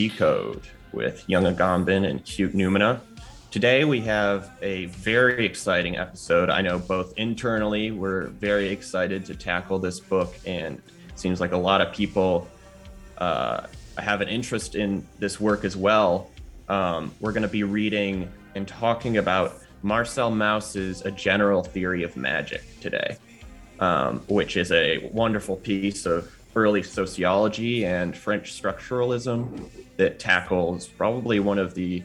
Decode with Yung Agamben and Cute Noumena. Today we have a very exciting episode. I know both internally we're very excited to tackle this book, and it seems like a lot of people uh, have an interest in this work as well. Um, we're going to be reading and talking about Marcel Mauss's A General Theory of Magic today, um, which is a wonderful piece of early sociology and French structuralism that tackles probably one of the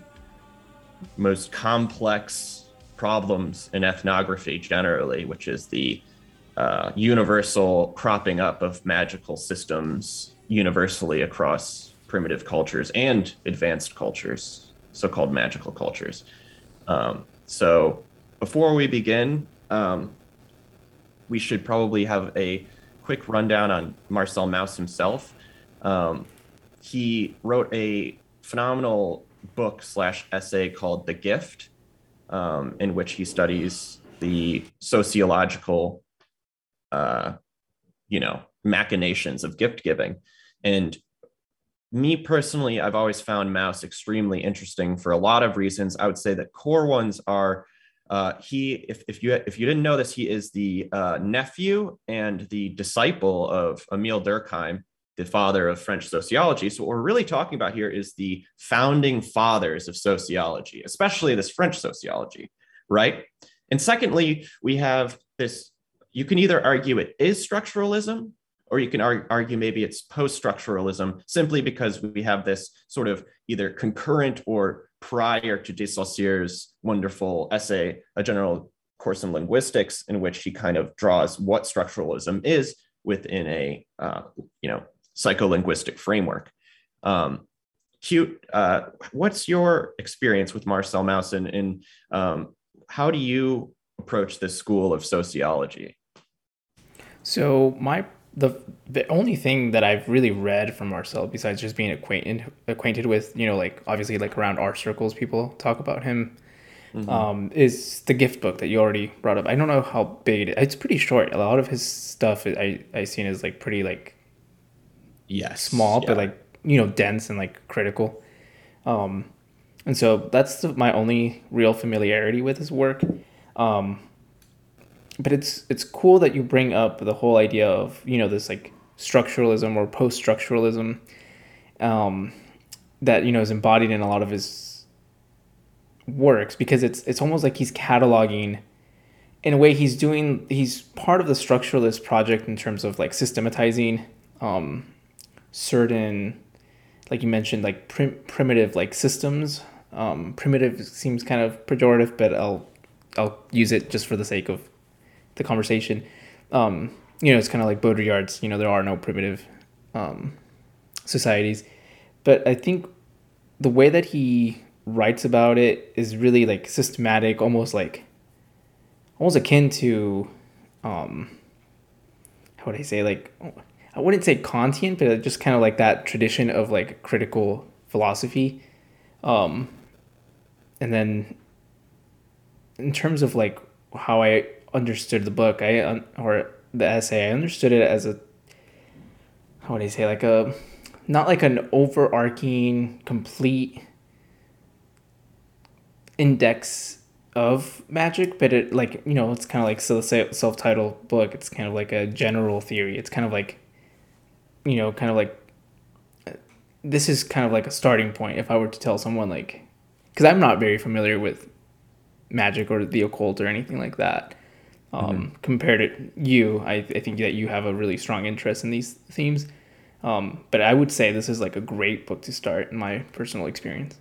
most complex problems in ethnography generally, which is the uh, universal cropping up of magical systems universally across primitive cultures and advanced cultures, so called magical cultures. Um, so, before we begin, um, we should probably have a quick rundown on Marcel Mauss himself. Um, he wrote a phenomenal book slash essay called The Gift, um, in which he studies the sociological, uh, you know, machinations of gift giving. And me personally, I've always found Mauss extremely interesting for a lot of reasons. I would say that core ones are uh, he, if, if you if you didn't know this, he is the uh, nephew and the disciple of Emile Durkheim, the father of French sociology. So what we're really talking about here is the founding fathers of sociology, especially this French sociology, right? And secondly, we have this. You can either argue it is structuralism, or you can argue maybe it's post-structuralism, simply because we have this sort of either concurrent or prior to de Saussure's wonderful essay, A General Course in Linguistics, in which he kind of draws what structuralism is within a uh, you know psycholinguistic framework. Um, Cute, uh, what's your experience with Marcel Mauss and, and um, how do you approach this school of sociology? So my the the only thing that I've really read from Marcel, besides just being acquainted acquainted with, you know, like obviously like around art circles, people talk about him, mm-hmm. um, is the gift book that you already brought up. I don't know how big it is. It's pretty short. A lot of his stuff I I seen is like pretty like, yeah, small, yeah. but like you know dense and like critical. Um, and so that's the, my only real familiarity with his work. Um, but it's it's cool that you bring up the whole idea of you know this like structuralism or post structuralism um, that you know is embodied in a lot of his works because it's it's almost like he's cataloging in a way he's doing he's part of the structuralist project in terms of like systematizing um, certain like you mentioned like prim- primitive like systems. Um, primitive seems kind of pejorative but I'll I'll use it just for the sake of the conversation. Um, you know, it's kind of like Baudrillard's. You know, there are no primitive um, societies, but I think the way that he writes about it is really like systematic, almost like almost akin to um, how would I say like I wouldn't say Kantian, but just kind of like that tradition of like critical philosophy. Um, and then in terms of like how I understood the book. I or the essay. I understood it as a how would I say like a not like an overarching complete index of magic, but it like you know it's kind of like so self-titled book. It's kind of like a general theory. It's kind of like you know kind of like this is kind of like a starting point if I were to tell someone like because I'm not very familiar with magic or the occult or anything like that um, mm-hmm. compared to you I, I think that you have a really strong interest in these themes. Um, but i would say this is like a great book to start in my personal experience.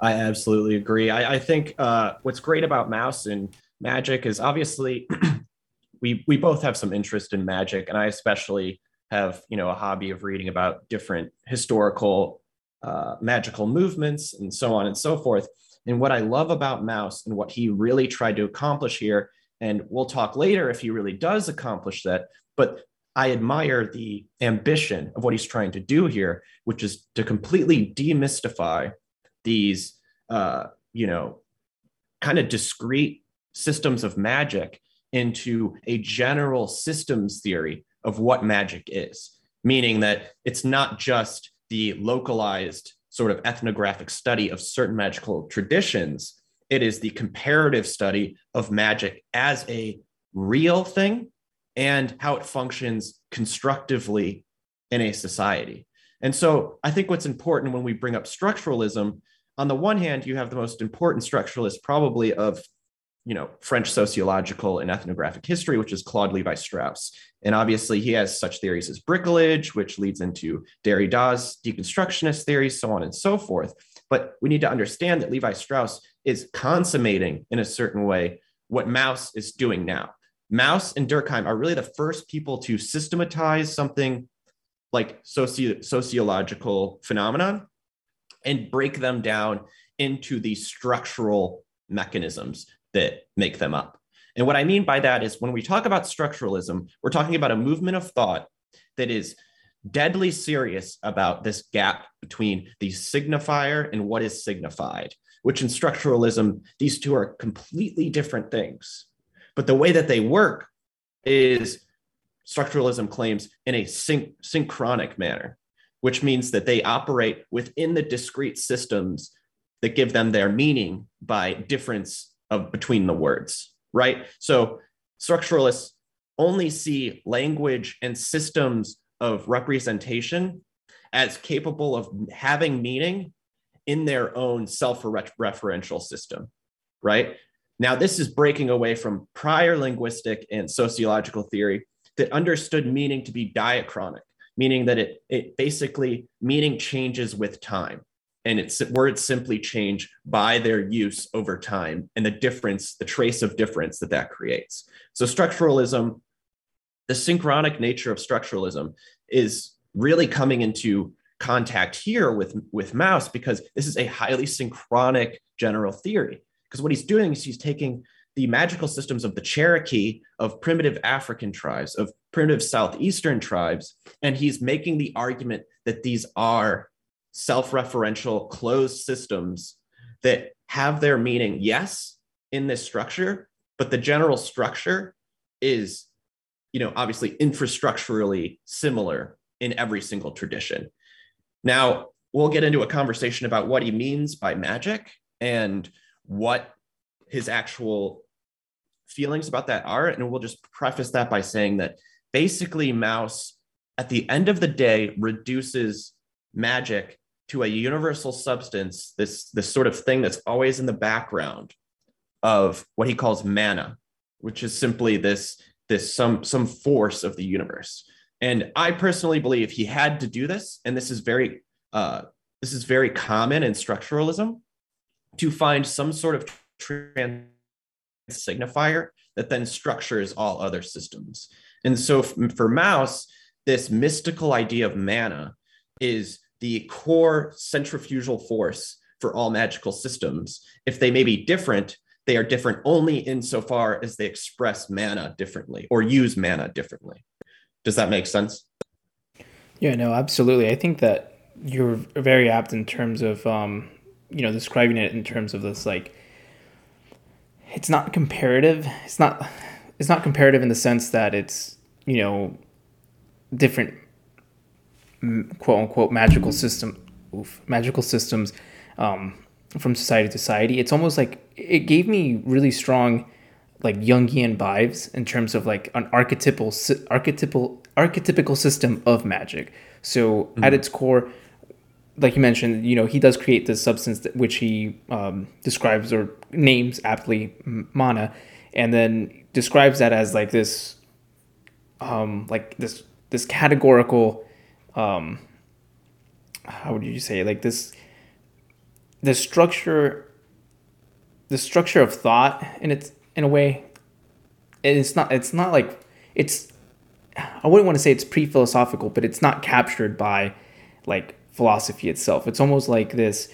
I absolutely agree. I, I think uh, what's great about Mauss and magic is obviously we we both have some interest in magic and i especially have you know a hobby of reading about different historical uh, magical movements and so on and so forth. And what I love about Mauss and what he really tried to accomplish here and we'll talk later if he really does accomplish that. But I admire the ambition of what he's trying to do here, which is to completely demystify these, uh, you know, kind of discrete systems of magic into a general systems theory of what magic is, meaning that it's not just the localized sort of ethnographic study of certain magical traditions. It is the comparative study of magic as a real thing and how it functions constructively in a society. And so I think what's important when we bring up structuralism, on the one hand, you have the most important structuralist probably of you know French sociological and ethnographic history, which is Claude Levi-Strauss. And obviously, he has such theories as bricolage, which leads into Derrida's deconstructionist theories, so on and so forth. But we need to understand that Levi-Strauss is consummating in a certain way what Mauss is doing now. Mauss and Durkheim are really the first people to systematize something like soci- sociological phenomenon and break them down into the structural mechanisms that make them up. And what I mean by that is when we talk about structuralism, we're talking about a movement of thought that is deadly serious about this gap between the signifier and what is signified, which in structuralism, these two are completely different things. But the way that they work is structuralism claims in a syn- synchronic manner, which means that they operate within the discrete systems that give them their meaning by difference of between the words, right? So structuralists only see language and systems of representation as capable of having meaning in their own self-referential system, right? Now, this is breaking away from prior linguistic and sociological theory that understood meaning to be diachronic, meaning that it, it basically meaning changes with time and it's words simply change by their use over time and the difference the trace of difference that that creates so structuralism the synchronic nature of structuralism is really coming into contact here with with Mauss because this is a highly synchronic general theory. Because what he's doing is he's taking the magical systems of the Cherokee, of primitive African tribes, of primitive Southeastern tribes, and he's making the argument that these are self-referential closed systems that have their meaning yes in this structure but the general structure is you know obviously infrastructurally similar in every single tradition now we'll get into a conversation about what he means by magic and what his actual feelings about that are and we'll just preface that by saying that basically Mauss, at the end of the day reduces magic to a universal substance, this, this sort of thing that's always in the background of what he calls mana, which is simply this, this some, some force of the universe. And I personally believe he had to do this, and this is very uh, this is very common in structuralism to find some sort of trans signifier that then structures all other systems. And so for Mauss, this mystical idea of mana is the core centrifugal force for all magical systems. If they may be different, they are different only insofar as they express mana differently or use mana differently. Does that make sense? Yeah, no, absolutely. I think that you're very apt in terms of, um, you know, describing it in terms of this like, it's not comparative. It's not, it's not comparative in the sense that it's, you know, different quote unquote magical system, oof, magical systems um, from society to society. It's almost like it gave me really strong like Jungian vibes in terms of like an archetypal archetypal archetypical system of magic. So mm-hmm. at its core, like you mentioned, you know, he does create this substance that, which he um, describes or names aptly mana, and then describes that as like this, um, like this this categorical um how would you say like this the structure the structure of thought in its in a way it's not it's not like it's I wouldn't want to say it's pre-philosophical, but it's not captured by like philosophy itself. It's almost like this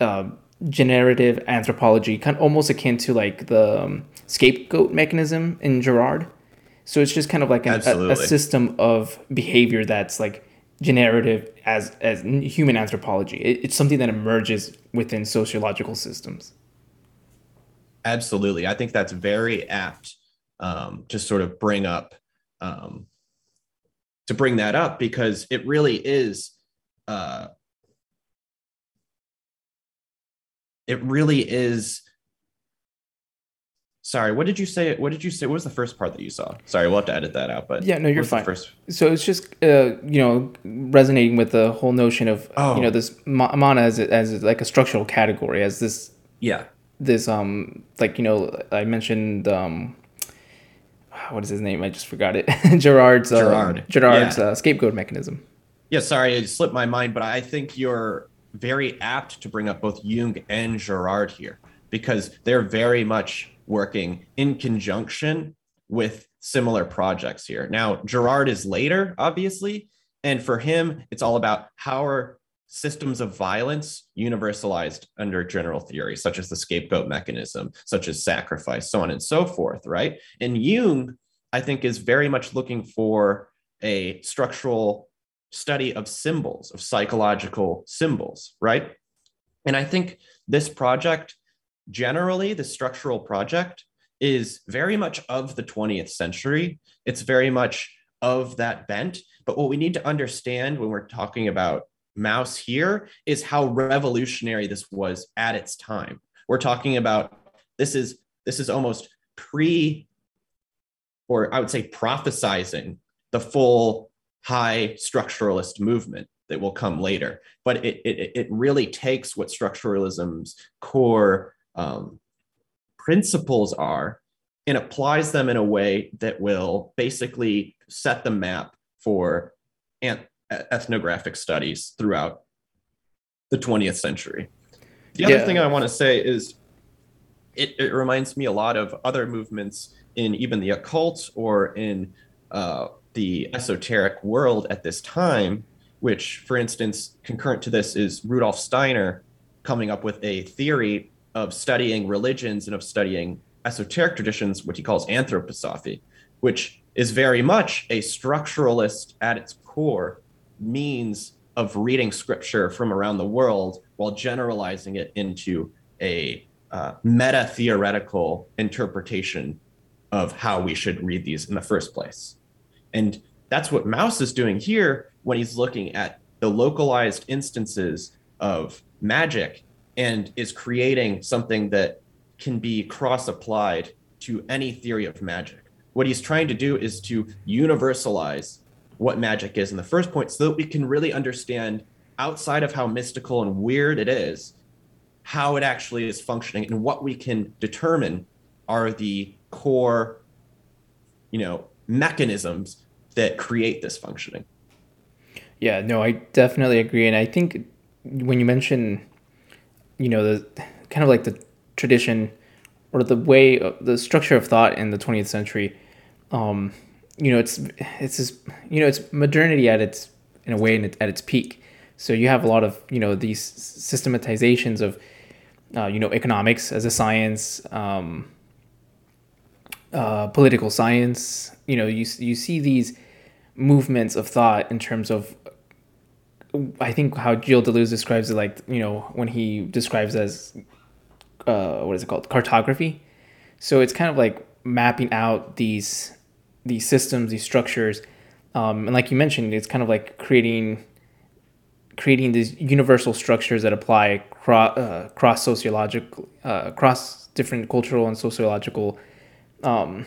uh, generative anthropology, kind of almost akin to like the um, scapegoat mechanism in Girard. So it's just kind of like an, a, a, system of behavior that's like generative as as human anthropology. It, it's something that emerges within sociological systems. Absolutely, I think that's very apt um, to sort of bring up um, to bring that up because it really is uh, it really is sorry what did you say what did you say what was the first part that you saw? Sorry we'll have to edit that out but yeah no you're what was the fine. first so it's just uh, you know resonating with the whole notion of Oh. you know this ma- mana as as like a structural category as this yeah this um like you know I mentioned um what is his name I just forgot it Girard's uh, Girard. Girard's Yeah. uh, scapegoat mechanism yeah sorry it slipped my mind but i think you're very apt to bring up both jung and girard here because they're very much working in conjunction with similar projects here now girard is later obviously and for him it's all about how are systems of violence universalized under general theory such as the scapegoat mechanism such as sacrifice so on and so forth right and jung i think is very much looking for a structural study of symbols, of psychological symbols, right? And I think this project, generally, the structural project, is very much of the 20th century. It's very much of that bent. But what we need to understand when we're talking about Mauss here is how revolutionary this was at its time. We're talking about this is this is almost pre or I would say prophesizing the full high structuralist movement that will come later. But it, it, it really takes what structuralism's core um, principles are and applies them in a way that will basically set the map for an- ethnographic studies throughout the 20th century. The other thing I want to say is it, it reminds me a lot of other movements in even the occult or in uh, the esoteric world at this time, which, for instance, concurrent to this is Rudolf Steiner coming up with a theory of studying religions and of studying esoteric traditions, what he calls anthroposophy, which is very much a structuralist at its core means of reading scripture from around the world while generalizing it into a uh, meta theoretical interpretation of how we should read these in the first place. And that's what Mauss is doing here when he's looking at the localized instances of magic and is creating something that can be cross applied to any theory of magic. What he's trying to do is to universalize what magic is in the first point so that we can really understand outside of how mystical and weird it is how it actually is functioning and what we can determine are the core you know mechanisms that create this functioning. Yeah, no, I definitely agree, and I think when you mention, you know, the kind of like the tradition or the way, the structure of thought in the 20th century, um, you know, it's it's just, you know, it's modernity at its in a way at its peak. So you have a lot of you know these systematizations of, uh, you know, economics as a science. Um, uh, political science. You know, you you see these movements of thought in terms of. I think how Gilles Deleuze describes it, like you know, when he describes as, uh, what is it called, cartography. So it's kind of like mapping out these these systems, these structures, um, and like you mentioned, it's kind of like creating creating these universal structures that apply cross uh, cross sociological uh, cross different cultural and sociological um,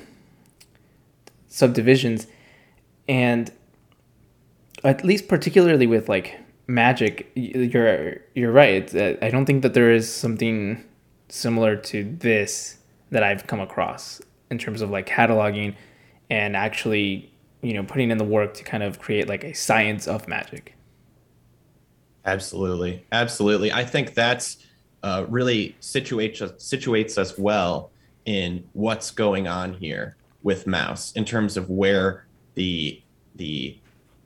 subdivisions, and at least particularly with like magic, you're you're right. Uh, I don't think that there is something similar to this that I've come across in terms of like cataloging and actually you know putting in the work to kind of create like a science of magic. Absolutely, absolutely. I think that's uh, really situates us, situates us well in what's going on here with Mauss in terms of where the the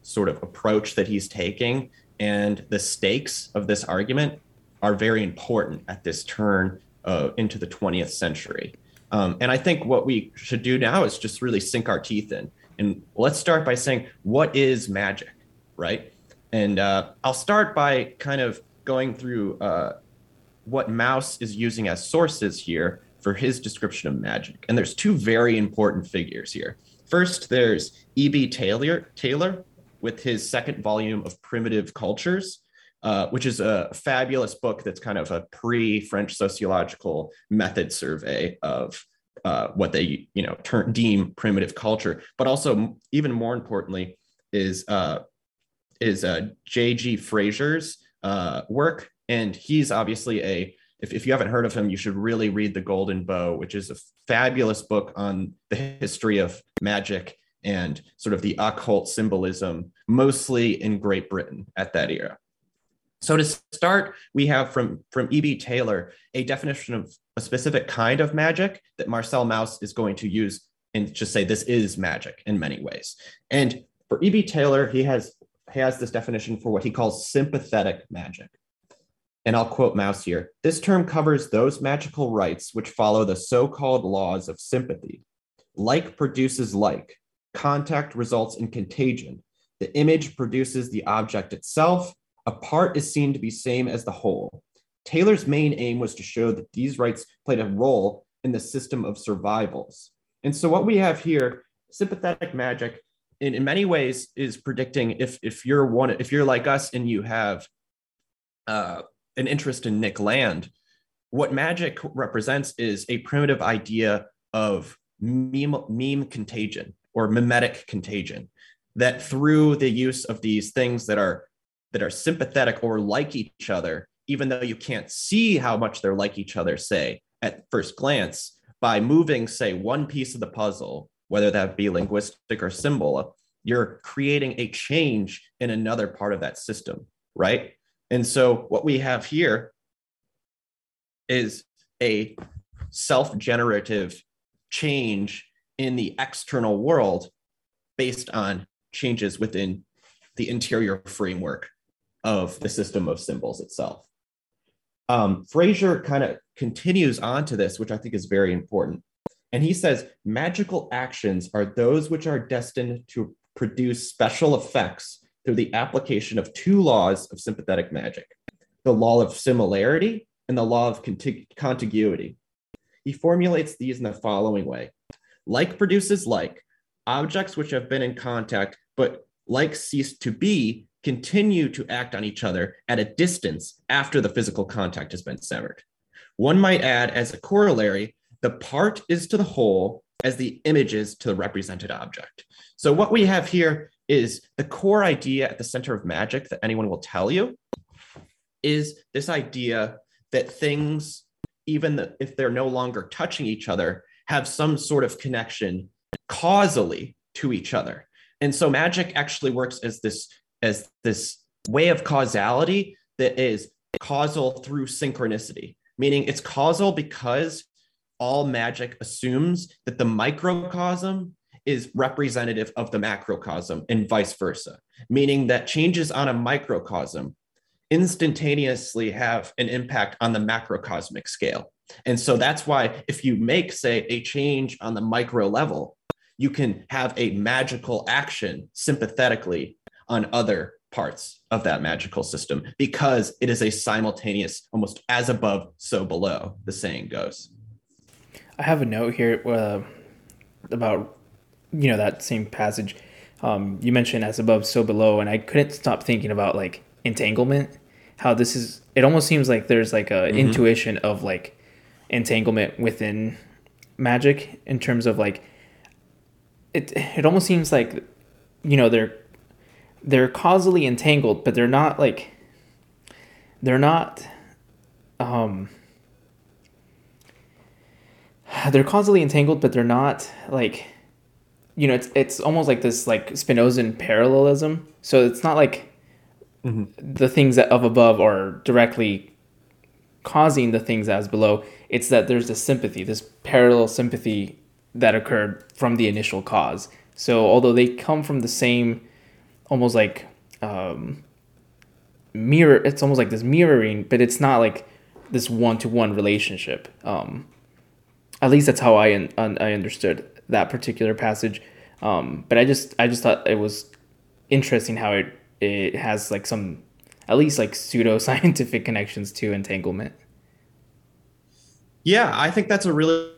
sort of approach that he's taking and the stakes of this argument are very important at this turn uh, into the 20th century. Um, and I think what we should do now is just really sink our teeth in. And let's start by saying, what is magic, right? And uh, I'll start by kind of going through uh, what Mauss is using as sources here for his description of magic. And there's two very important figures here. First, there's E.B. Tylor, Tylor with his second volume of Primitive Cultures, uh, which is a fabulous book that's kind of a pre-French sociological method survey of uh, what they you know turn, deem primitive culture, but also even more importantly is uh, is uh, J.G. Frazer's uh, work, and he's obviously a if, if you haven't heard of him, you should really read The Golden Bough, which is a fabulous book on the history of magic and sort of the occult symbolism, mostly in Great Britain at that era. So to start, we have from, from E.B. Tylor a definition of a specific kind of magic that Marcel Mauss is going to use and just say this is magic in many ways. And for E.B. Tylor, he has, he has this definition for what he calls sympathetic magic. And I'll quote Mauss here this term covers those magical rites which follow the so called laws of sympathy. Like produces like, contact results in contagion. The image produces the object itself, a part is seen to be same as the whole. Tylor's main aim was to show that these rites played a role in the system of survivals. And so what we have here, sympathetic magic, in, in many ways is predicting if if you're one if you're like us and you have uh, an interest in Nick Land, what magic represents is a primitive idea of meme, meme contagion or mimetic contagion that through the use of these things that are that are sympathetic or like each other, even though you can't see how much they're like each other, say, at first glance, by moving, say, one piece of the puzzle, whether that be linguistic or symbol, you're creating a change in another part of that system, right? And so what we have here is a self generative change in the external world based on changes within the interior framework of the system of symbols itself. Um, Frazer kind of continues on to this, which I think is very important. And he says magical actions are those which are destined to produce special effects through the application of two laws of sympathetic magic the law of similarity and the law of contig- contiguity. He formulates these in the following way like produces like, objects which have been in contact but like cease to be continue to act on each other at a distance after the physical contact has been severed. One might add, as a corollary, the part is to the whole as the image is to the represented object. So, what we have here is the core idea at the center of magic that anyone will tell you is this idea that things, even if they're no longer touching each other, have some sort of connection causally to each other. And so magic actually works as this as this way of causality that is causal through synchronicity, meaning it's causal because all magic assumes that the microcosm is representative of the macrocosm and vice versa, meaning that changes on a microcosm instantaneously have an impact on the macrocosmic scale. And so that's why if you make, say, a change on the micro level, you can have a magical action sympathetically on other parts of that magical system because it is a simultaneous, almost as above, so below, the saying goes. I have a note here uh, about, you know, that same passage. Um, you mentioned as above, so below, and I couldn't stop thinking about like entanglement, how this is, it almost seems like there's like a mm-hmm. intuition of like entanglement within magic in terms of like, it, it almost seems like, you know, they're they're causally entangled, but they're not like they're not um they're causally entangled, but they're not like you know, it's it's almost like this like Spinozan parallelism. So it's not like mm-hmm. the things that of above are directly causing the things as below. It's that there's this sympathy, this parallel sympathy that occurred from the initial cause. So although they come from the same almost like um, mirror. It's almost like this mirroring, but it's not like this one to one relationship. Um, at least that's how I un- I understood that particular passage. Um, but I just I just thought it was interesting how it it has like some at least like pseudo scientific connections to entanglement. Yeah, I think that's a really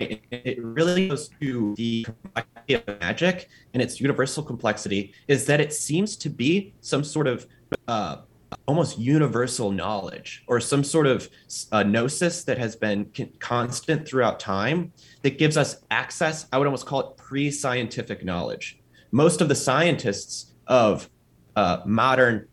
it really goes to the complexity of magic and its universal complexity is that it seems to be some sort of uh, almost universal knowledge or some sort of uh, gnosis that has been constant throughout time that gives us access. I would almost call it pre scientific knowledge. Most of the scientists of uh, modern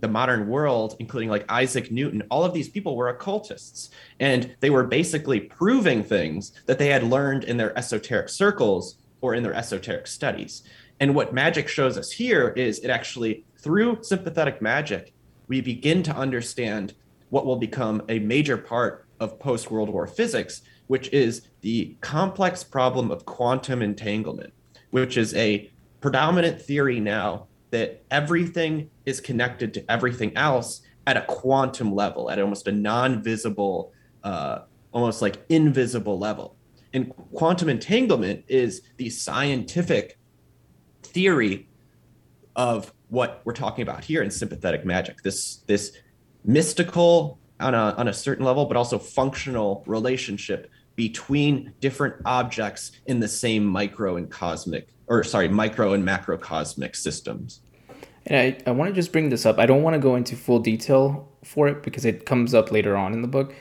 the modern world, including like Isaac Newton, all of these people were occultists. And they were basically proving things that they had learned in their esoteric circles or in their esoteric studies. And what magic shows us here is it actually, through sympathetic magic, we begin to understand what will become a major part of post World War physics, which is the complex problem of quantum entanglement, which is a predominant theory now that everything is connected to everything else at a quantum level, at almost a non-visible, uh, almost like invisible level. And quantum entanglement is the scientific theory of what we're talking about here in sympathetic magic. This this mystical on a on a certain level, but also functional relationship between different objects in the same micro and cosmic or sorry, micro and macrocosmic systems. And I, I want to just bring this up. I don't want to go into full detail for it because it comes up later on in the book.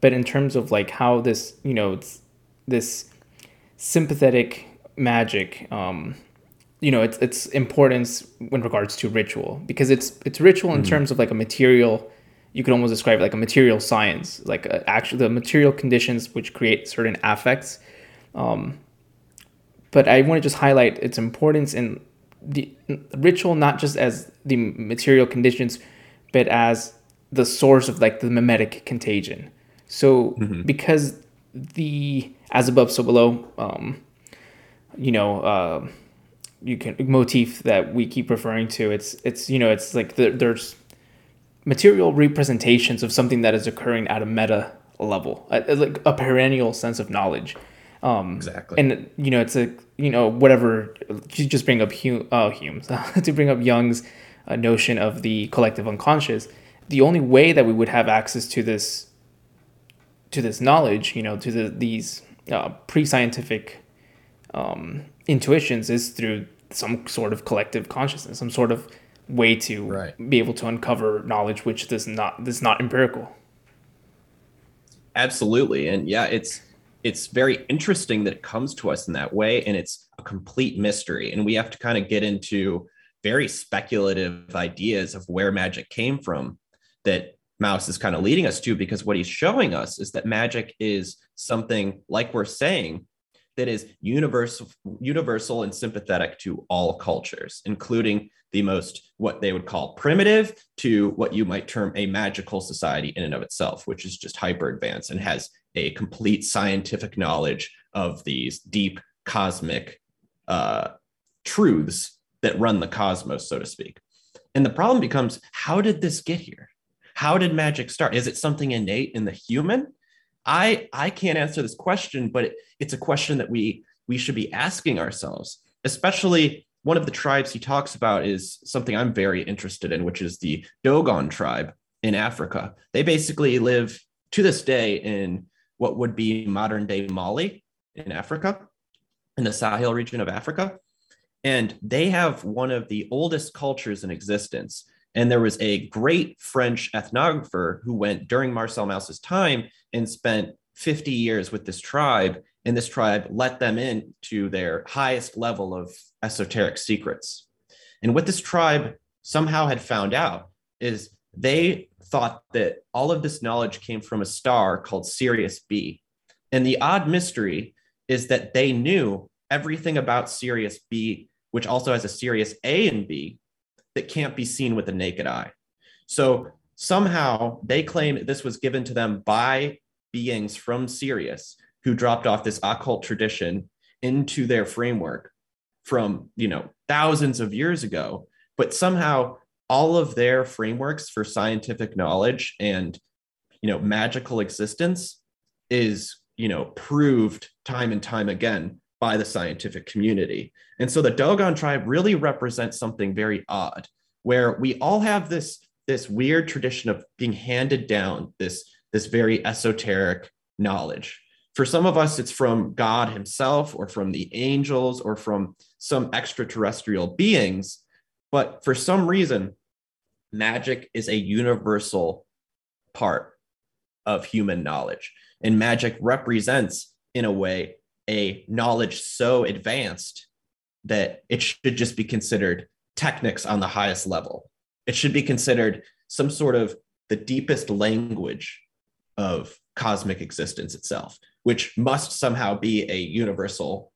But in terms of like how this, you know, it's this sympathetic magic, um, you know, its its importance in regards to ritual because it's it's ritual in mm-hmm. terms of like a material. You could almost describe it like a material science, like actually the material conditions which create certain affects. Um, but I want to just highlight its importance in the ritual not just as the material conditions but as the source of like the mimetic contagion so mm-hmm. because the as above so below um you know uh you can motif that we keep referring to it's it's you know it's like the, there's material representations of something that is occurring at a meta level like a perennial sense of knowledge um, exactly. And you know, it's a you know whatever. You just bring up Hume, uh, Hume's to bring up Jung's uh, notion of the collective unconscious. The only way that we would have access to this to this knowledge, you know, to the, these uh, pre-scientific um, intuitions is through some sort of collective consciousness, some sort of way to right. be able to uncover knowledge which does not is not empirical. Absolutely, and yeah, it's it's very interesting that it comes to us in that way and it's a complete mystery. And we have to kind of get into very speculative ideas of where magic came from that Mauss is kind of leading us to because what he's showing us is that magic is something like we're saying that is universal universal and sympathetic to all cultures including the most what they would call primitive to what you might term a magical society in and of itself which is just hyper advanced and has a complete scientific knowledge of these deep cosmic uh, truths that run the cosmos, so to speak. And the problem becomes how did this get here? How did magic start? Is it something innate in the human? I, I can't answer this question, but it, it's a question that we, we should be asking ourselves, especially one of the tribes he talks about is something I'm very interested in, which is the Dogon tribe in Africa. They basically live to this day in what would be modern day Mali in Africa, in the Sahel region of Africa. And they have one of the oldest cultures in existence. And there was a great French ethnographer who went during Marcel Mauss's time and spent 50 years with this tribe. And this tribe let them in to their highest level of esoteric secrets. And what this tribe somehow had found out is they thought that all of this knowledge came from a star called Sirius B. And the odd mystery is that they knew everything about Sirius B, which also has a Sirius A and B that can't be seen with the naked eye. So somehow they claim this was given to them by beings from Sirius who dropped off this occult tradition into their framework from, you know, thousands of years ago. But somehow all of their frameworks for scientific knowledge and you know magical existence is you know proved time and time again by the scientific community. And so the dogon tribe really represents something very odd where we all have this this weird tradition of being handed down this this very esoteric knowledge. For some of us it's from god himself or from the angels or from some extraterrestrial beings. But for some reason magic is a universal part of human knowledge. And magic represents, in a way, a knowledge so advanced that it should just be considered technics on the highest level. It should be considered some sort of the deepest language of cosmic existence itself, which must somehow be a universal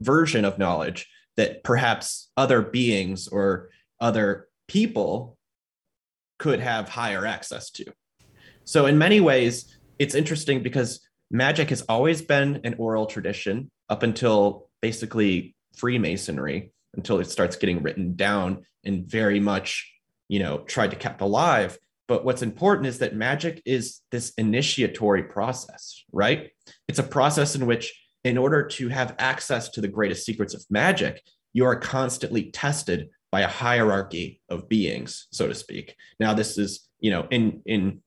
version of knowledge that perhaps other beings or other people could have higher access to. So, in many ways, it's interesting because magic has always been an oral tradition up until basically Freemasonry, until it starts getting written down and very much, you know, tried to kept alive. But what's important is that magic is this initiatory process, right? It's a process in which, in order to have access to the greatest secrets of magic, you are constantly tested by a hierarchy of beings, so to speak. Now, this is, you know, in in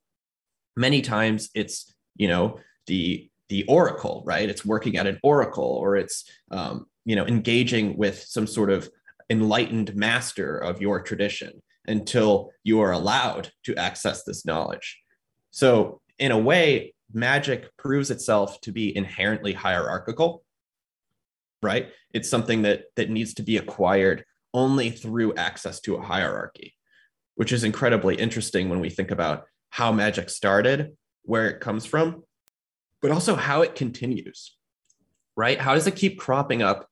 many times it's, you know, the the oracle, right? It's working at an oracle, or it's, um, you know, engaging with some sort of enlightened master of your tradition until you are allowed to access this knowledge. So, in a way, magic proves itself to be inherently hierarchical, right? It's something that that needs to be acquired only through access to a hierarchy, which is incredibly interesting when we think about how magic started, where it comes from, but also how it continues, right? How does it keep cropping up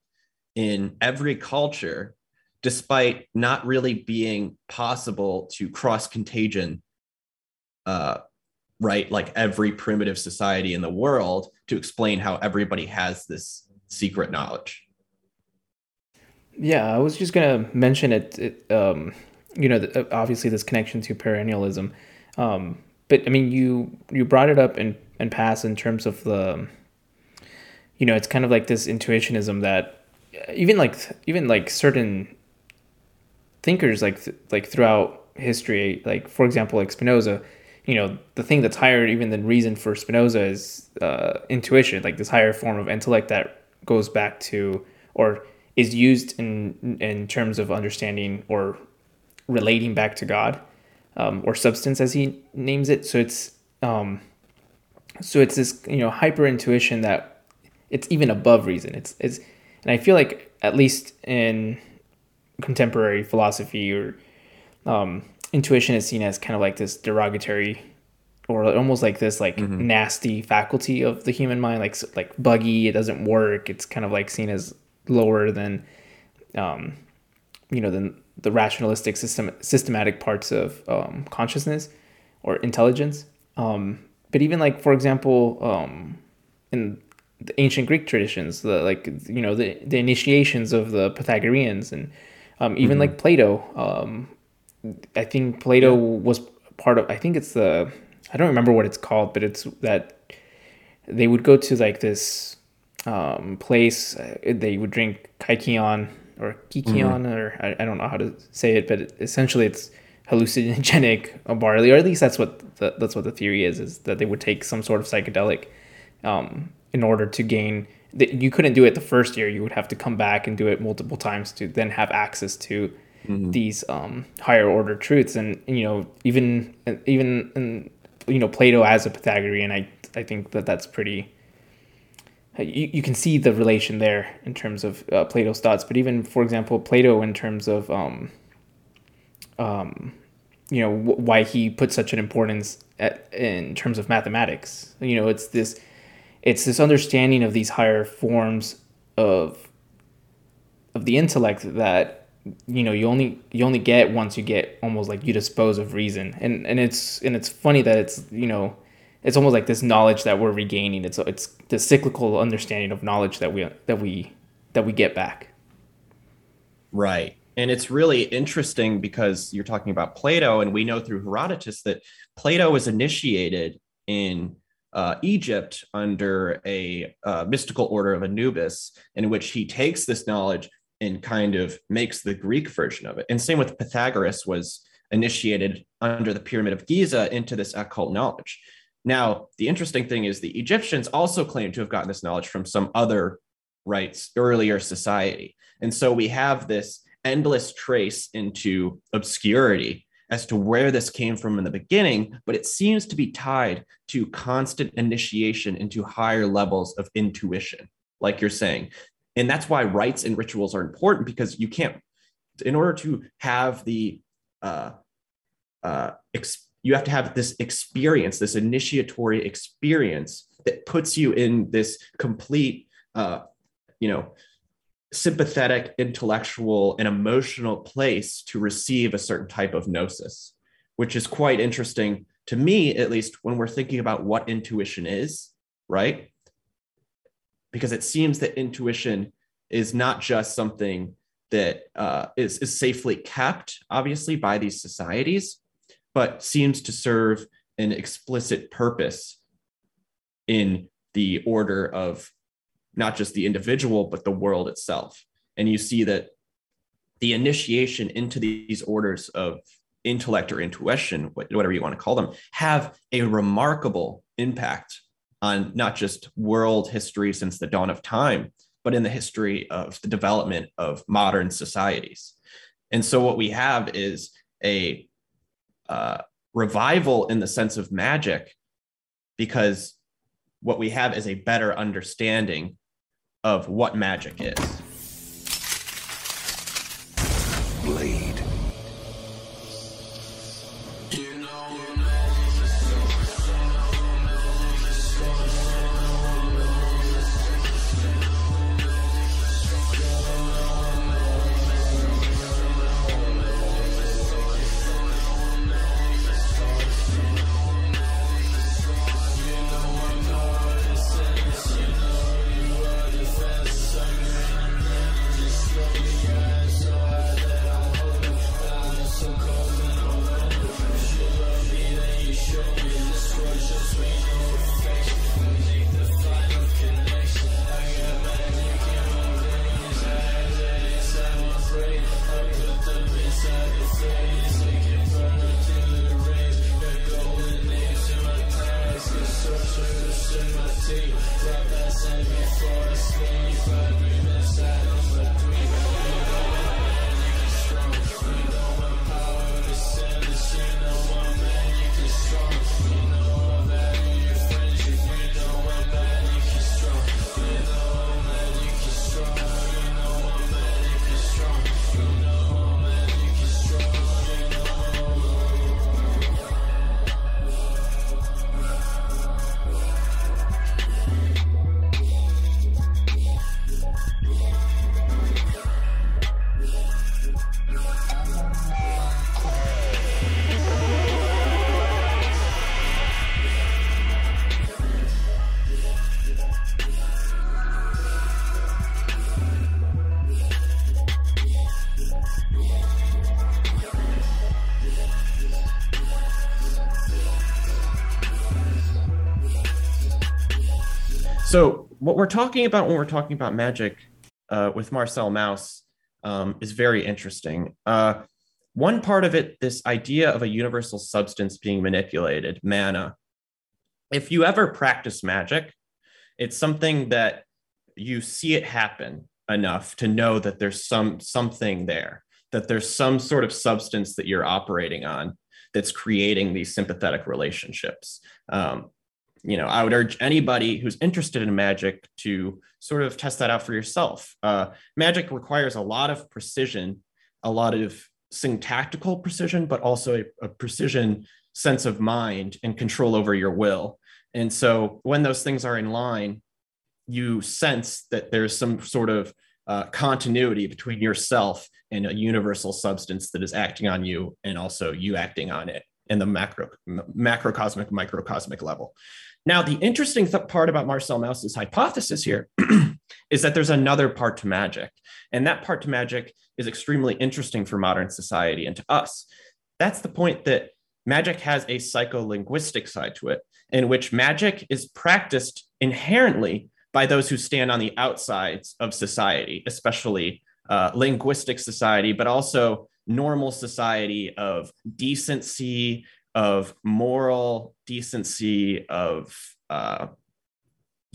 in every culture despite not really being possible to cross contagion, uh, right? Like every primitive society in the world to explain how everybody has this secret knowledge. Yeah, I was just gonna mention it. it um, you know, obviously this connection to perennialism, um, but I mean, you you brought it up in and pass in terms of the, you know, it's kind of like this intuitionism that even like even like certain thinkers like like throughout history, like for example, like Spinoza, you know, the thing that's higher even than reason for Spinoza is uh, intuition, like this higher form of intellect that goes back to or is used in in terms of understanding or relating back to God um, or substance as he names it. So it's um, so it's this you know hyper intuition that it's even above reason. It's it's and I feel like at least in contemporary philosophy or um, intuition is seen as kind of like this derogatory or almost like this like mm-hmm. nasty faculty of the human mind like like buggy it doesn't work it's kind of like seen as lower than um, you know than the rationalistic system systematic parts of um, consciousness or intelligence um, but even like for example um, in the ancient greek traditions the like you know the, the initiations of the pythagoreans and um, even mm-hmm. like plato um, i think plato yeah. was part of i think it's the i don't remember what it's called but it's that they would go to like this um, place uh, they would drink kykeon or kikion mm-hmm. or I, I don't know how to say it but essentially it's hallucinogenic barley, or at least that's what the, that's what the theory is: is that they would take some sort of psychedelic um, in order to gain. You couldn't do it the first year; you would have to come back and do it multiple times to then have access to mm-hmm. these um, higher order truths. And you know, even even in, you know Plato as a Pythagorean, I I think that that's pretty. You, you can see the relation there in terms of uh, Plato's thoughts, but even for example, Plato in terms of um, um, you know w- why he put such an importance at, in terms of mathematics. You know, it's this it's this understanding of these higher forms of of the intellect that you know you only you only get once you get almost like you dispose of reason. And and it's and it's funny that it's you know it's almost like this knowledge that we're regaining. It's it's the cyclical understanding of knowledge that we that we that we get back. Right and it's really interesting because you're talking about Plato, and we know through Herodotus that Plato was initiated in uh, Egypt under a uh, mystical order of Anubis, in which he takes this knowledge and kind of makes the Greek version of it. And same with Pythagoras was initiated under the Pyramid of Giza into this occult knowledge. Now, the interesting thing is the Egyptians also claim to have gotten this knowledge from some other rights earlier society. And so we have this endless trace into obscurity as to where this came from in the beginning, but it seems to be tied to constant initiation into higher levels of intuition, like you're saying. And that's why rites and rituals are important because you can't, in order to have the, uh, uh, ex- you have to have this experience, this initiatory experience that puts you in this complete, uh, you know, sympathetic, intellectual, and emotional place to receive a certain type of gnosis, which is quite interesting to me, at least when we're thinking about what intuition is, right? Because it seems that intuition is not just something that uh, is is safely kept, obviously, by these societies, but seems to serve an explicit purpose in the order of not just the individual, but the world itself. And you see that the initiation into these orders of intellect or intuition, whatever you want to call them, have a remarkable impact on not just world history since the dawn of time, but in the history of the development of modern societies. And so, what we have is a uh, revival in the sense of magic, because what we have is a better understanding of what magic is. So what we're talking about when we're talking about magic uh, with Marcel Mauss um, is very interesting. Uh, one part of it, this idea of a universal substance being manipulated, mana. If you ever practice magic, it's something that you see it happen enough to know that there's some something there, that there's some sort of substance that you're operating on that's creating these sympathetic relationships. Um, you know, I would urge anybody who's interested in magic to sort of test that out for yourself. Uh, magic requires a lot of precision, a lot of syntactical precision, but also a, a precision sense of mind and control over your will. And so when those things are in line, you sense that there's some sort of uh, continuity between yourself and a universal substance that is acting on you and also you acting on it in the macro macrocosmic microcosmic level now, the interesting th- part about Marcel Mauss's hypothesis here is that there's another part to magic. And that part to magic is extremely interesting for modern society and to us. That's the point that magic has a psycholinguistic side to it, in which magic is practiced inherently by those who stand on the outsides of society, especially uh, linguistic society, but also normal society of decency, of moral decency, of uh,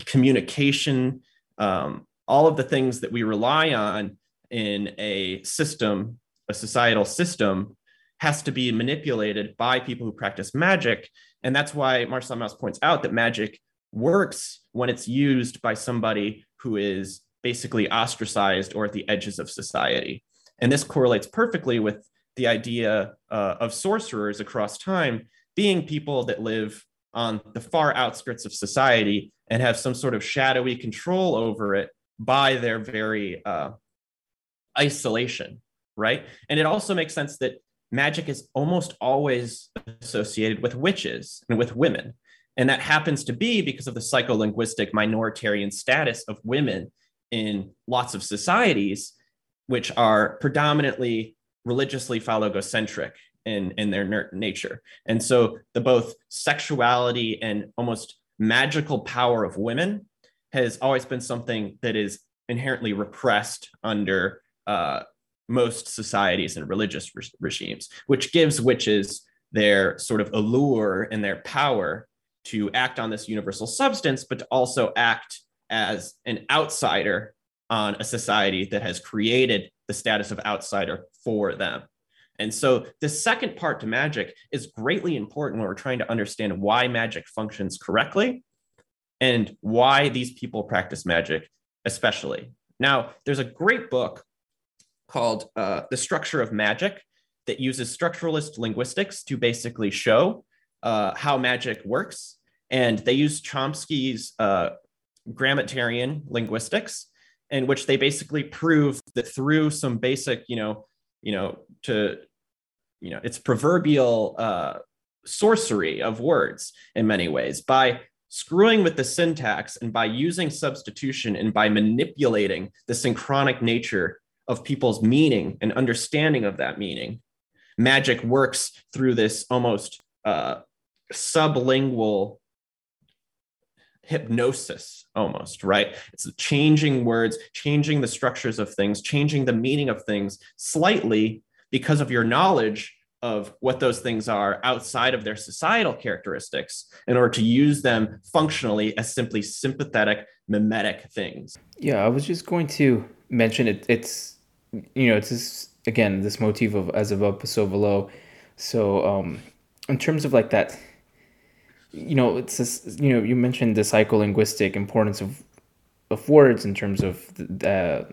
communication, um, all of the things that we rely on in a system, a societal system, has to be manipulated by people who practice magic. And that's why Marcel Mauss points out that magic works when it's used by somebody who is basically ostracized or at the edges of society. And this correlates perfectly with the idea uh, of sorcerers across time being people that live on the far outskirts of society and have some sort of shadowy control over it by their very uh, isolation, right? And it also makes sense that magic is almost always associated with witches and with women. And that happens to be because of the psycholinguistic minoritarian status of women in lots of societies, which are predominantly religiously phallogocentric in, in their nature. And so the both sexuality and almost magical power of women has always been something that is inherently repressed under uh, most societies and religious re- regimes, which gives witches their sort of allure and their power to act on this universal substance, but to also act as an outsider on a society that has created the status of outsider for them. And so the second part to magic is greatly important when we're trying to understand why magic functions correctly and why these people practice magic, especially. Now, there's a great book called uh, The Structure of Magic that uses structuralist linguistics to basically show uh, how magic works. And they use Chomsky's uh, grammatarian linguistics, in which they basically prove that through some basic, you know, you know, to, you know, it's proverbial uh, sorcery of words in many ways by screwing with the syntax and by using substitution and by manipulating the synchronic nature of people's meaning and understanding of that meaning. Magic works through this almost uh, sublingual hypnosis almost right? It's changing words changing the structures of things changing the meaning of things slightly because of your knowledge of what those things are outside of their societal characteristics in order to use them functionally as simply sympathetic mimetic things. Yeah i was just going to mention it. It's you know it's this again this motif of as above so below so um in terms of like that you know it's this, you know you mentioned the psycholinguistic importance of of words in terms of the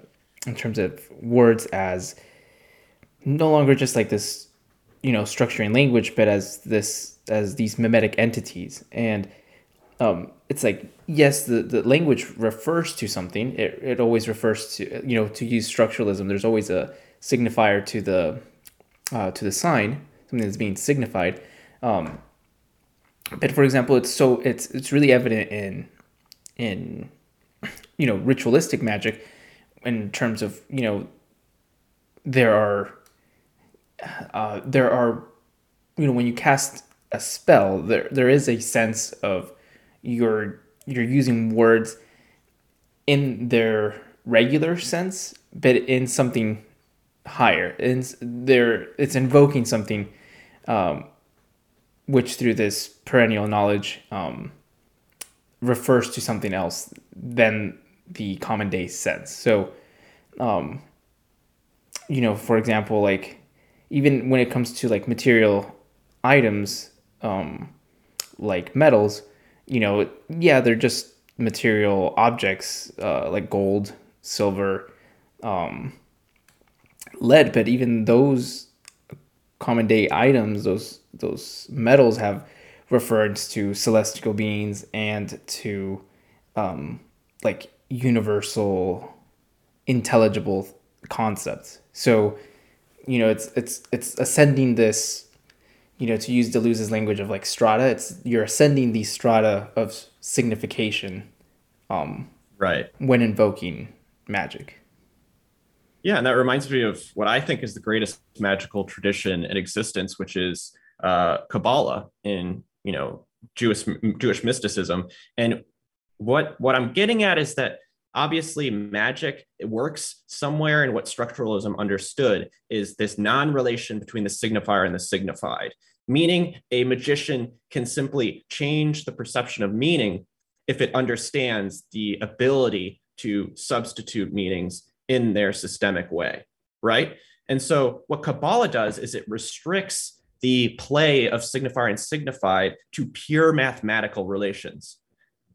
in terms of words as no longer just like this you know structuring language but as this as these mimetic entities. And um, it's like yes the, the language refers to something. It, it always refers to you know to use structuralism there's always a signifier to the uh, to the sign something that's being signified. Um, but for example it's so it's it's really evident in in you know ritualistic magic in terms of you know there are uh, there are you know when you cast a spell there there is a sense of you're you're using words in their regular sense but in something higher. And there it's invoking something um, which through this perennial knowledge um, refers to something else than the common day sense. So um, you know for example like even when it comes to like material items um, like metals you know yeah they're just material objects uh, like gold silver um, lead but even those common day items those those metals have reference to celestial beings and to um, like universal intelligible concepts. So you know it's it's it's ascending this you know to use deleuze's language of like strata it's you're ascending these strata of signification um right. when invoking magic. Yeah and that reminds me of what i think is the greatest magical tradition in existence which is uh kabbalah in you know jewish jewish mysticism. And what what i'm getting at is that obviously magic works somewhere and what structuralism understood is this non-relation between the signifier and the signified. Meaning a magician can simply change the perception of meaning if it understands the ability to substitute meanings in their systemic way right? And so what Kabbalah does is it restricts the play of signifier and signified to pure mathematical relations.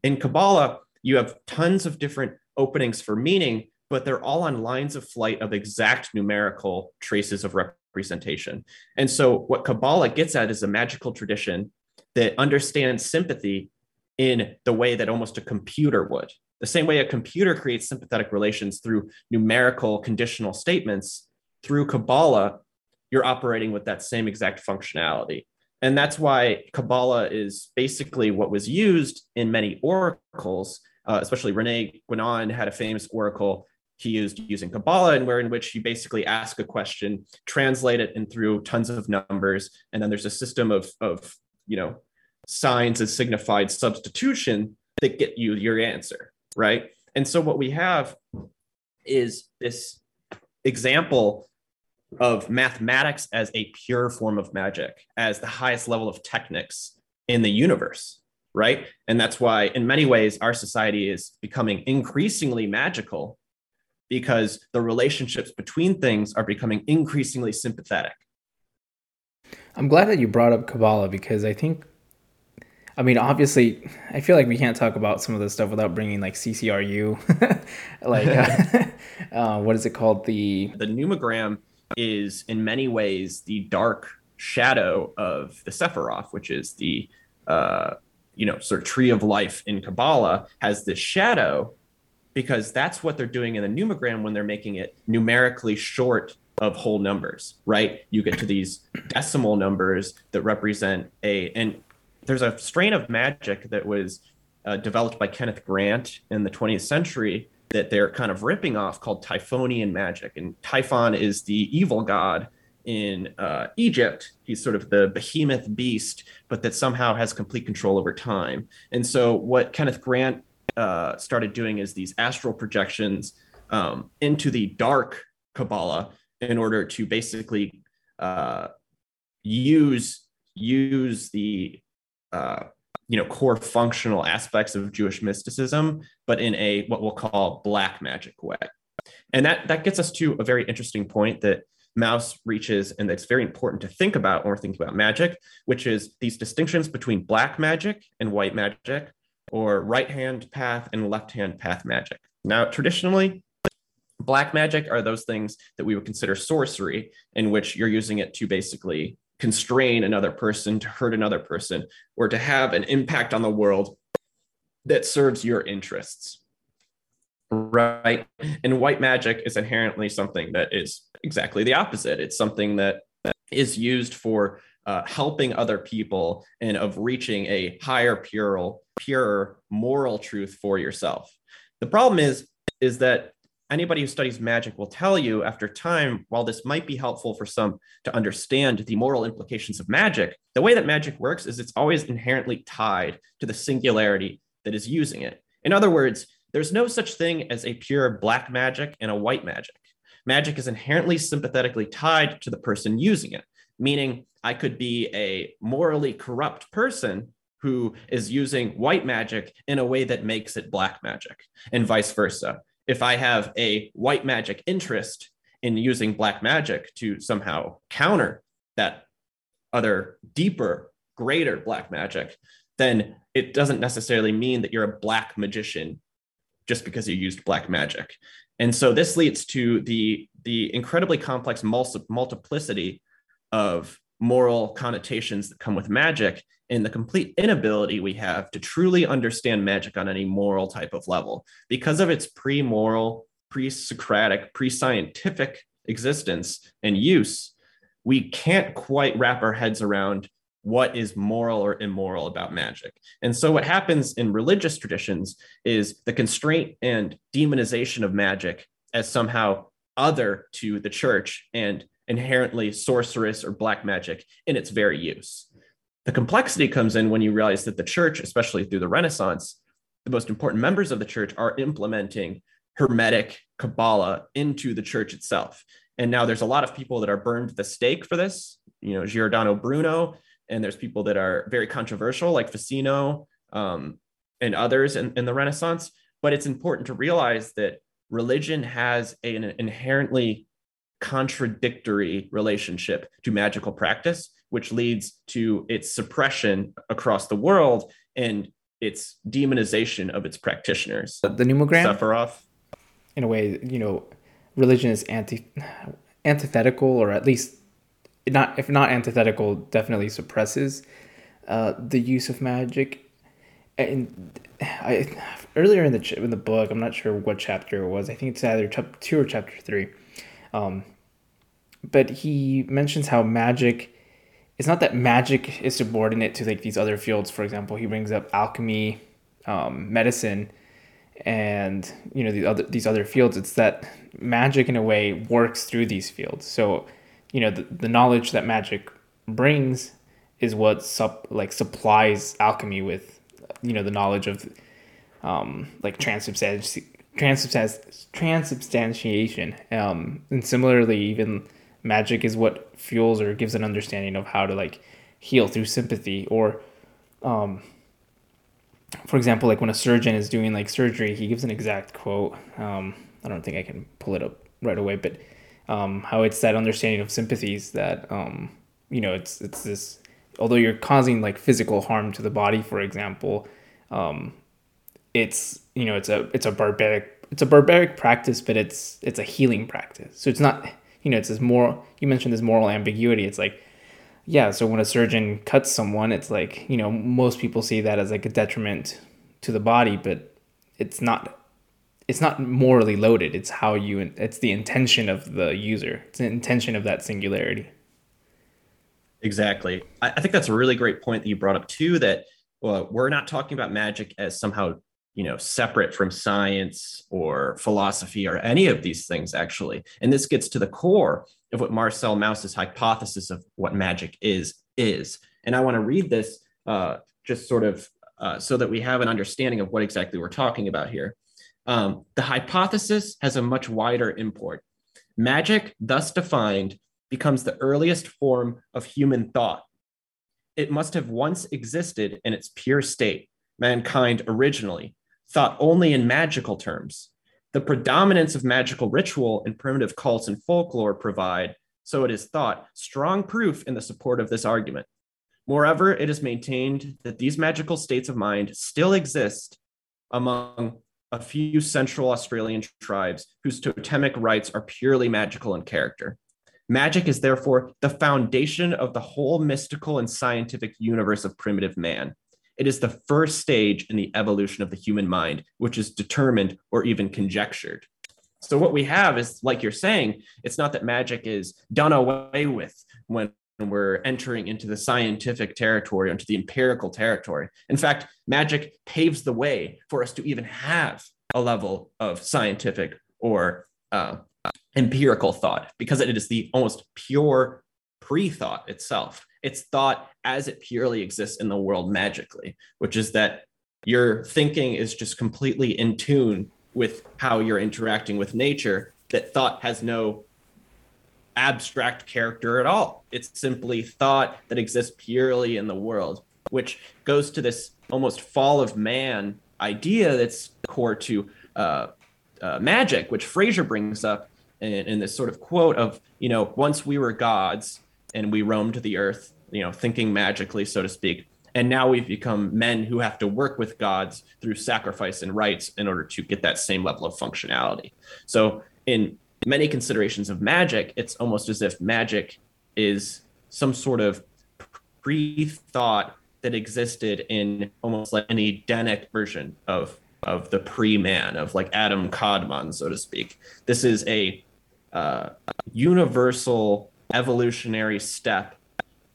In Kabbalah, you have tons of different openings for meaning, but they're all on lines of flight of exact numerical traces of representation. And so what Kabbalah gets at is a magical tradition that understands sympathy in the way that almost a computer would. The same way a computer creates sympathetic relations through numerical conditional statements, through Kabbalah, you're operating with that same exact functionality. And that's why Kabbalah is basically what was used in many oracles, uh, especially Rene Guénon had a famous oracle he used using Kabbalah, and where in which you basically ask a question, translate it and through tons of numbers, and then there's a system of, of you know signs and signified substitution that get you your answer, right? And so what we have is this example of mathematics as a pure form of magic, as the highest level of technics in the universe, right? And that's why, in many ways, our society is becoming increasingly magical because the relationships between things are becoming increasingly sympathetic. I'm glad that you brought up Kabbalah because I think, I mean, obviously, I feel like we can't talk about some of this stuff without bringing like CCRU, like uh, uh, what is it called? The the numogram is in many ways the dark shadow of the Sephiroth, which is the uh, you know sort of tree of life in Kabbalah, has this shadow because that's what they're doing in the numogram when they're making it numerically short of whole numbers, right? You get to these decimal numbers that represent a and there's a strain of magic that was uh, developed by Kenneth Grant in the 20th century that they're kind of ripping off called Typhonian magic. And Typhon is the evil god in uh, Egypt. He's sort of the behemoth beast, but that somehow has complete control over time. And so, what Kenneth Grant uh, started doing is these astral projections um, into the dark Kabbalah in order to basically uh, use use the uh, you know core functional aspects of Jewish mysticism, but in a what we'll call black magic way. And that that gets us to a very interesting point that Mauss reaches, and that's very important to think about when we're thinking about magic, which is these distinctions between black magic and white magic, or right hand path and left hand path magic. Now, traditionally, black magic are those things that we would consider sorcery, in which you're using it to basically constrain another person, to hurt another person, or to have an impact on the world that serves your interests. Right. And white magic is inherently something that is exactly the opposite. It's something that, is used for uh, helping other people and of reaching a higher pure, pure moral truth for yourself. The problem is, is that anybody who studies magic will tell you after time, while this might be helpful for some to understand the moral implications of magic, the way that magic works is it's always inherently tied to the singularity that is using it. In other words, there's no such thing as a pure black magic and a white magic. Magic is inherently sympathetically tied to the person using it, meaning I could be a morally corrupt person who is using white magic in a way that makes it black magic, and vice versa if I have a white magic interest in using black magic to somehow counter that other deeper, greater black magic, then it doesn't necessarily mean that you're a black magician just because you used black magic. And so this leads to the, the incredibly complex multiplicity of moral connotations that come with magic and the complete inability we have to truly understand magic on any moral type of level because of its pre-moral pre-socratic pre-scientific existence and use we can't quite wrap our heads around what is moral or immoral about magic. And so, what happens in religious traditions is the constraint and demonization of magic as somehow other to the church and inherently sorcerous or black magic in its very use. The complexity comes in when you realize that the church, especially through the Renaissance, the most important members of the church are implementing Hermetic Kabbalah into the church itself. And now there's a lot of people that are burned at the stake for this, you know, Giordano Bruno, and there's people that are very controversial, like Ficino um, and others in, in the Renaissance. But it's important to realize that religion has an inherently contradictory relationship to magical practice, which leads to its suppression across the world and its demonization of its practitioners. The numogram? Sephiroth. In a way, you know, religion is anti antithetical, or at least not if not antithetical, definitely suppresses uh, the use of magic. And I earlier in the in the book, I'm not sure what chapter it was. I think it's either chapter two or chapter three. Um, but he mentions how magic it's not that magic is subordinate to like these other fields. For example, he brings up alchemy, um, medicine, and you know these other these other fields. It's that magic in a way works through these fields. So, you know, the, the knowledge that magic brings is what sup, like supplies alchemy with, you know, the knowledge of um, like transubstantiation, transubstantiation. Um, and similarly, even magic is what fuels or gives an understanding of how to like heal through sympathy or um, for example like when a surgeon is doing like surgery he gives an exact quote um, i don't think i can pull it up right away but um, how it's that understanding of sympathies that um, you know it's it's this although you're causing like physical harm to the body for example um, it's you know it's a it's a barbaric it's a barbaric practice but it's it's a healing practice. So it's not you know, it's this moral, you mentioned this moral ambiguity. It's like, yeah, so when a surgeon cuts someone, it's like, you know, most people see that as like a detriment to the body, but it's not it's not morally loaded. It's how you it's the intention of the user. It's the intention of that singularity. Exactly. I, think that's a really great point that you brought up too. That well, we're not talking about magic as somehow you know separate from science or philosophy or any of these things actually. And this gets to the core of what marcel mauss's hypothesis of what magic is is. And i want to read this uh, just sort of uh, so that we have an understanding of what exactly we're talking about here. Um, the hypothesis has a much wider import. Magic thus defined becomes the earliest form of human thought. It must have once existed in its pure state mankind originally thought only in magical terms. The predominance of magical ritual in primitive cults and folklore provide, so it is thought, strong proof in the support of this argument. Moreover, it is maintained that these magical states of mind still exist among a few Central Australian tribes whose totemic rites are purely magical in character. Magic is therefore the foundation of the whole mystical and scientific universe of primitive man. It is the first stage in the evolution of the human mind, which is determined or even conjectured. So, what we have is, like you're saying, it's not that magic is done away with when we're entering into the scientific territory, into the empirical territory. In fact, magic paves the way for us to even have a level of scientific or uh, empirical thought because it is the almost pure pre thought itself. It's thought as it purely exists in the world magically, which is that your thinking is just completely in tune with how you're interacting with nature, that thought has no abstract character at all. It's simply thought that exists purely in the world, which goes to this almost fall of man idea that's core to uh, uh, magic, which Frazer brings up in, in this sort of quote of, you know, once we were gods and we roamed the earth you know, thinking magically, so to speak. And now we've become men who have to work with gods through sacrifice and rites in order to get that same level of functionality. So, in many considerations of magic, it's almost as if magic is some sort of pre thought that existed in almost like an Edenic version of of the pre-man of like Adam Kadmon, so to speak. This is a uh, universal evolutionary step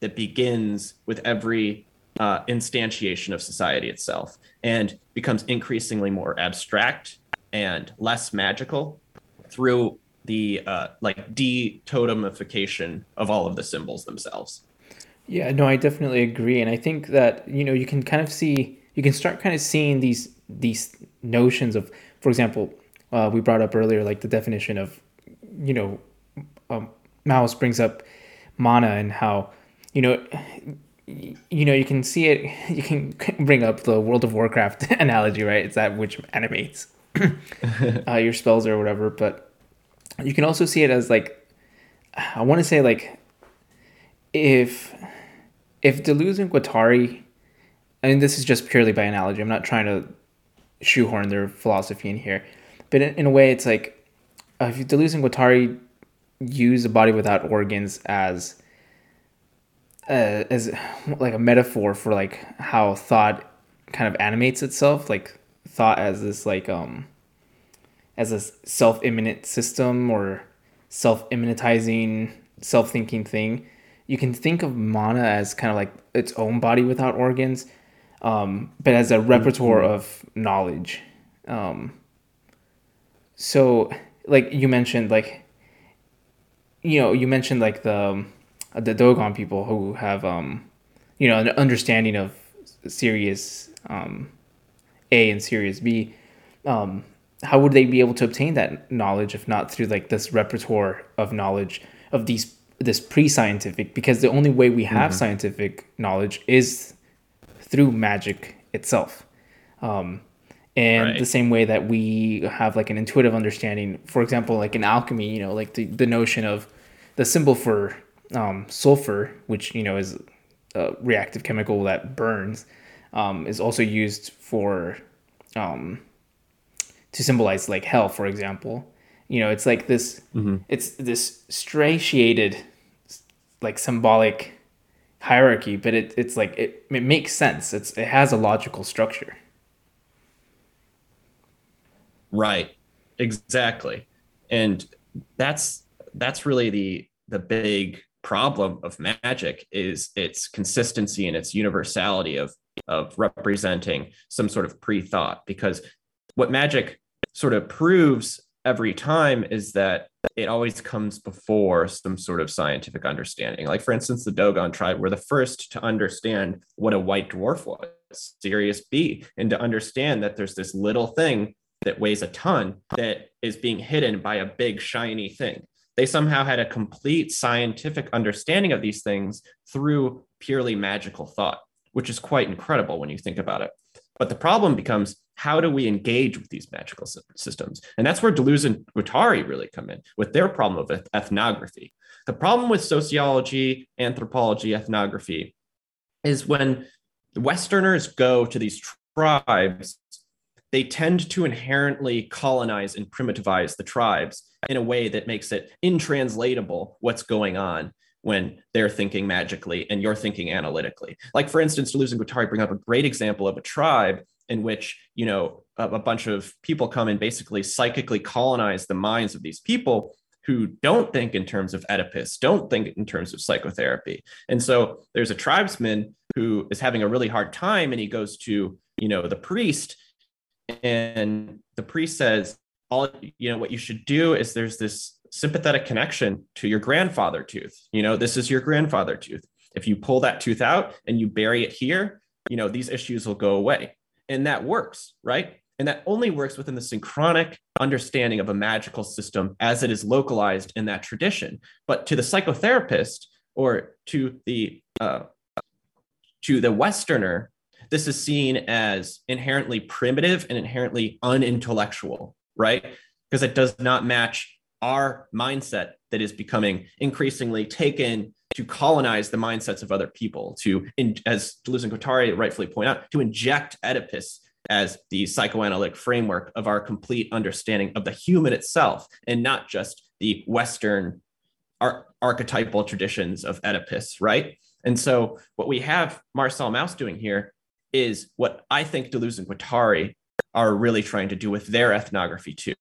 that begins with every uh, instantiation of society itself and becomes increasingly more abstract and less magical through the uh, like de-totemification of all of the symbols themselves. Yeah, no, I definitely agree, and I think that you know you can kind of see you can start kind of seeing these these notions of, for example, uh, we brought up earlier like the definition of, you know, um, brings up mana and how you know, you know, you can see it. You can bring up the World of Warcraft analogy, right? It's that which animates uh, your spells or whatever. But you can also see it as like I want to say like if if Deleuze and Guattari, and this is just purely by analogy. I'm not trying to shoehorn their philosophy in here, but in, in a way, it's like uh, if Deleuze and Guattari use a body without organs as uh, as like a metaphor for like how thought kind of animates itself, like thought as this like um as a self-immanent system or self-immanentizing, self-thinking thing. You can think of mana as kind of like its own body without organs, um, but as a repertoire mm-hmm. of knowledge. Um, so, like you mentioned, like you know, you mentioned like the um, the Dogon people who have um, you know an understanding of Sirius um, A and Sirius B. Um, how would they be able to obtain that knowledge if not through like this repertoire of knowledge of these this pre-scientific because the only way we have mm-hmm. scientific knowledge is through magic itself um, and right. the same way that we have like an intuitive understanding for example like in alchemy you know like the, the notion of the symbol for um, sulfur which you know is a reactive chemical that burns um, is also used for um, to symbolize like hell, for example. You know, it's like this. Mm-hmm. It's this stratiated, like symbolic hierarchy, but it, it's like it, it makes sense. It's it has a logical structure. Right. Exactly. And that's that's really the the big problem of magic is its consistency and its universality of of representing some sort of pre-thought because what magic sort of proves every time is that it always comes before some sort of scientific understanding. Like, for instance, the Dogon tribe were the first to understand what a white dwarf was, Sirius B, and to understand that there's this little thing that weighs a ton that is being hidden by a big, shiny thing. They somehow had a complete scientific understanding of these things through purely magical thought, which is quite incredible when you think about it. But the problem becomes how do we engage with these magical systems? And that's where Deleuze and Guattari really come in with their problem of ethnography. The problem with sociology, anthropology, ethnography is when Westerners go to these tribes, they tend to inherently colonize and primitivize the tribes in a way that makes it intranslatable what's going on when they're thinking magically and you're thinking analytically. Like, for instance, Deleuze and Guattari bring up a great example of a tribe in which you know a, a bunch of people come and basically psychically colonize the minds of these people who don't think in terms of Oedipus, don't think in terms of psychotherapy. And so there's a tribesman who is having a really hard time and he goes to, you know, the priest and the priest says, all, you know, what you should do is there's this sympathetic connection to your grandfather tooth. You know, this is your grandfather tooth. If you pull that tooth out and you bury it here, you know, these issues will go away. And that works, right? And that only works within the synchronic understanding of a magical system as it is localized in that tradition. But to the psychotherapist or to the uh, to the Westerner, this is seen as inherently primitive and inherently unintellectual, right? Because it does not match our mindset that is becoming increasingly taken to colonize the mindsets of other people, to, as Deleuze and Guattari rightfully point out, to inject Oedipus as the psychoanalytic framework of our complete understanding of the human itself, and not just the Western ar- archetypal traditions of Oedipus, right? And so, what we have Marcel Mauss doing here is what I think Deleuze and Guattari are really trying to do with their ethnography too,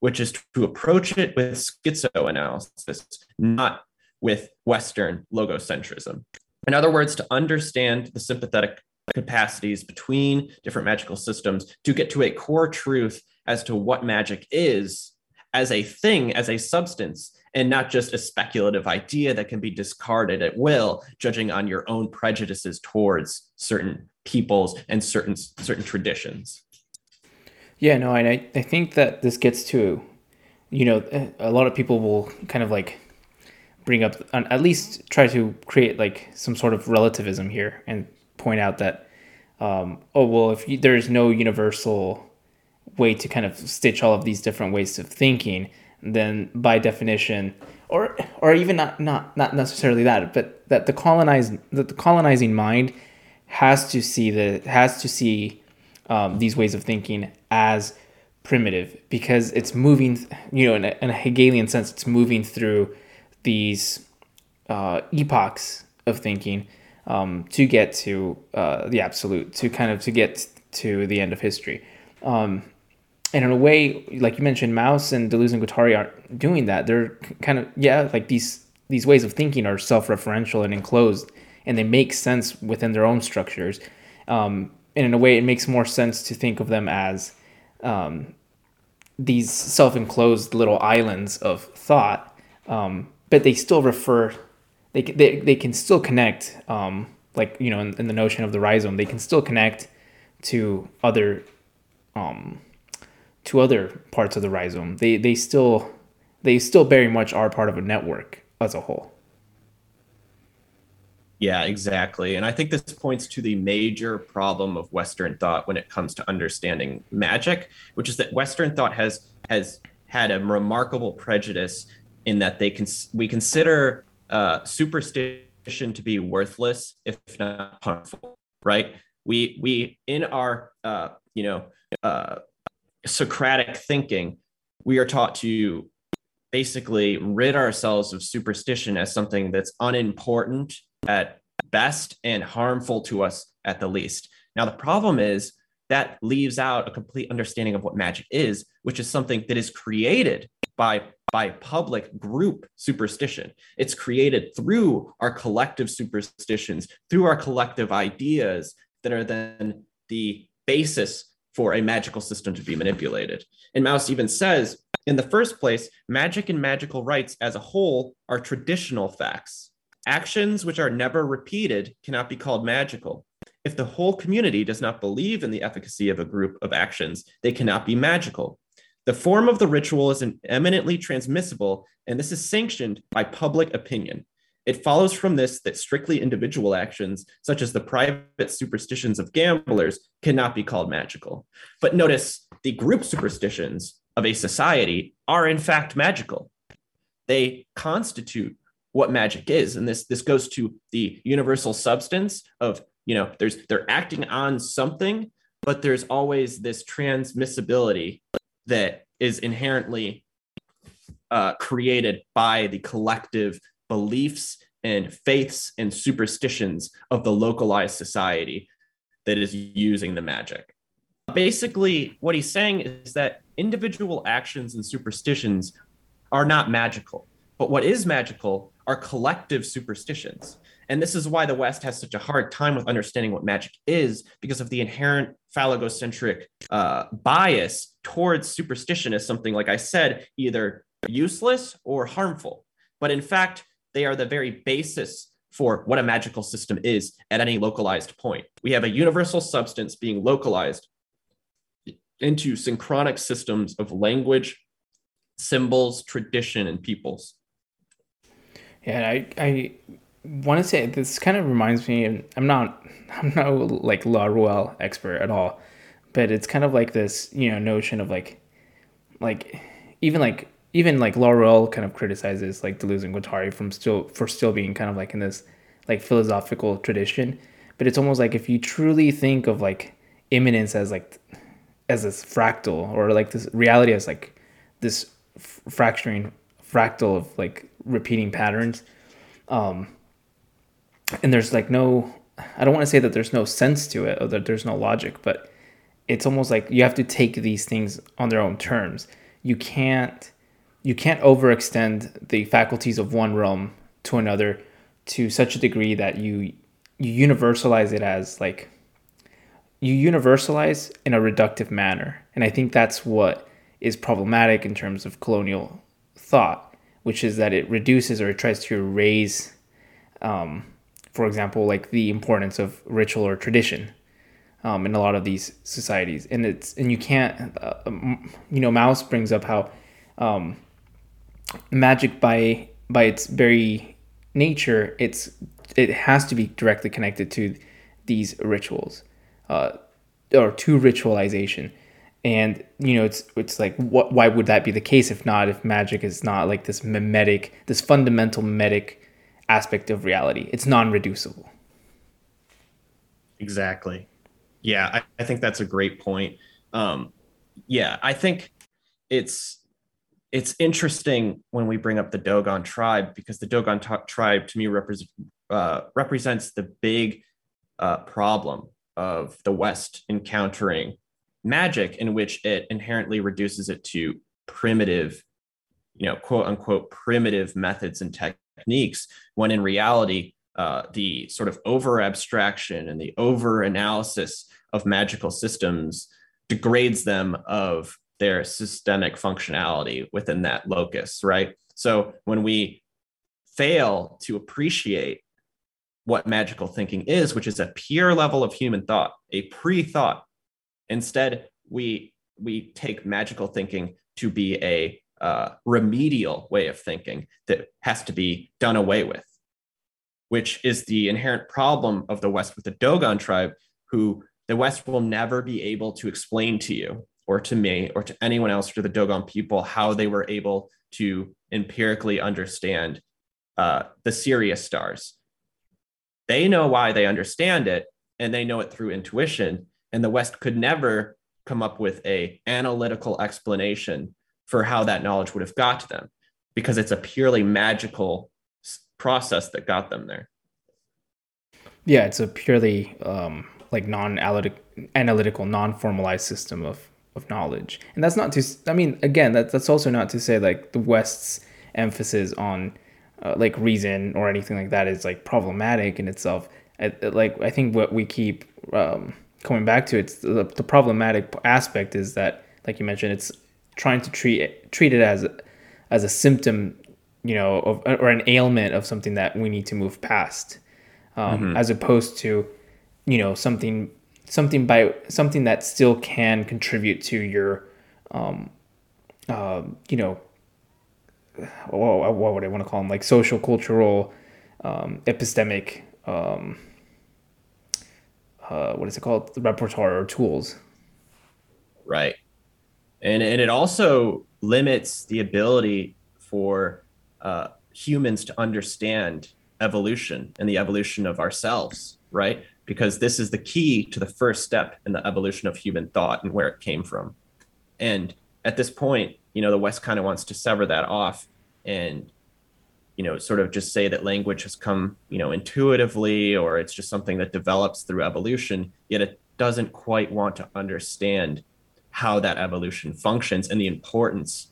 which is to approach it with schizoanalysis, not with Western logocentrism. In other words, to understand the sympathetic capacities between different magical systems to get to a core truth as to what magic is as a thing, as a substance, and not just a speculative idea that can be discarded at will, judging on your own prejudices towards certain peoples and certain certain traditions. Yeah, no, and I, I think that this gets to, you know, a lot of people will kind of like bring up, at least try to create like some sort of relativism here and point out that, um, oh, well, if you, there's no universal way to kind of stitch all of these different ways of thinking, then by definition, or or even not not not necessarily that, but that the colonized that the colonizing mind has to see the has to see um, these ways of thinking as primitive because it's moving you know in a, in a hegelian sense it's moving through these uh, epochs of thinking um, to get to uh, the absolute to kind of to get to the end of history. Um, and in a way like you mentioned Mauss and deleuze and guattari aren't doing that. They're kind of yeah like these these ways of thinking are self-referential and enclosed and they make sense within their own structures um, and in a way it makes more sense to think of them as um, these self-enclosed little islands of thought, um, but they still refer. They, they, they can still connect, um, like you know, in, in, the notion of the rhizome, they can still connect to other, um, to other parts of the rhizome. They they still they still very much are part of a network as a whole. Yeah, exactly. And I think this points to the major problem of Western thought when it comes to understanding magic, which is that Western thought has has had a remarkable prejudice in that they can we consider uh, superstition to be worthless if not harmful, right? We we in our uh, you know uh, Socratic thinking, we are taught to basically rid ourselves of superstition as something that's unimportant at best and harmful to us at the least. Now, the problem is that leaves out a complete understanding of what magic is, which is something that is created by by public group superstition. It's created through our collective superstitions, through our collective ideas that are then the basis for a magical system to be manipulated. And Mauss even says, in the first place, magic and magical rites as a whole are traditional facts. Actions which are never repeated cannot be called magical. If the whole community does not believe in the efficacy of a group of actions, they cannot be magical. The form of the ritual is eminently transmissible, and this is sanctioned by public opinion. It follows from this that strictly individual actions, such as the private superstitions of gamblers, cannot be called magical. But notice the group superstitions of a society are in fact magical. They constitute what magic is and this this goes to the universal substance of you know there's they're acting on something but there's always this transmissibility that is inherently uh, created by the collective beliefs and faiths and superstitions of the localized society that is using the magic. Basically, what he's saying is that individual actions and superstitions are not magical. But what is magical are collective superstitions. And this is why the West has such a hard time with understanding what magic is because of the inherent phallogocentric uh, bias towards superstition as something, like I said, either useless or harmful. But in fact, they are the very basis for what a magical system is at any localized point. We have a universal substance being localized into synchronic systems of language, symbols, tradition, and peoples. Yeah, I I want to say this kind of reminds me. I'm not I'm no like Laruelle expert at all, but it's kind of like this you know notion of like like even like even like Laruelle kind of criticizes like Deleuze and Guattari from still for still being kind of like in this like philosophical tradition, but it's almost like if you truly think of like immanence as like as this fractal or like this reality as like this fracturing fractal of like repeating patterns. Um, and there's like no, I don't want to say that there's no sense to it or that there's no logic, but it's almost like you have to take these things on their own terms. You can't, you can't overextend the faculties of one realm to another to such a degree that you you universalize it as like you universalize in a reductive manner and i think that's what is problematic in terms of colonial thought which is that it reduces or it tries to erase, um, for example, like the importance of ritual or tradition um, in a lot of these societies. And it's and you can't, uh, um, you know, Mauss brings up how um, magic by by its very nature, it's it has to be directly connected to these rituals uh, or to ritualization. And you know it's it's like what why would that be the case if not if magic is not like this mimetic this fundamental mimetic aspect of reality? It's non-reducible. Exactly. Yeah i, I think that's a great point. Um yeah i think it's it's interesting when we bring up the dogon tribe because the dogon t- tribe to me represents uh, represents the big uh, problem of the west encountering magic in which it inherently reduces it to primitive, you know, quote unquote, primitive methods and techniques, when in reality, uh, the sort of over abstraction and the over analysis of magical systems degrades them of their systemic functionality within that locus, right? So when we fail to appreciate what magical thinking is, which is a pure level of human thought, a pre thought Instead, we we take magical thinking to be a uh, remedial way of thinking that has to be done away with, which is the inherent problem of the West with the Dogon tribe, who the West will never be able to explain to you or to me or to anyone else to the Dogon people how they were able to empirically understand uh, the Sirius stars. They know why they understand it, and they know it through intuition and the west could never come up with a analytical explanation for how that knowledge would have got to them because it's a purely magical process that got them there. Yeah it's a purely um, like non-analytical non-formalized system of of knowledge. And that's not to i mean again that, that's also not to say like the west's emphasis on uh, like reason or anything like that is like problematic in itself. I, like i think what we keep um, coming back to it, the, the problematic aspect is that, like you mentioned, it's trying to treat it, treat it as as a symptom, you know, of, or an ailment of something that we need to move past, um, mm-hmm. as opposed to, you know, something something by something that still can contribute to your, um, uh, you know, what, what would I want to call them, like social, cultural, um, epistemic. Um, uh, what is it called? The repertoire or tools. Right. And and it also limits the ability for uh, humans to understand evolution and the evolution of ourselves right? Because this is the key to the first step in the evolution of human thought and where it came from. And at this point you know the west kind of wants to sever that off and you know sort of just say that language has come you know intuitively or it's just something that develops through evolution yet it doesn't quite want to understand how that evolution functions and the importance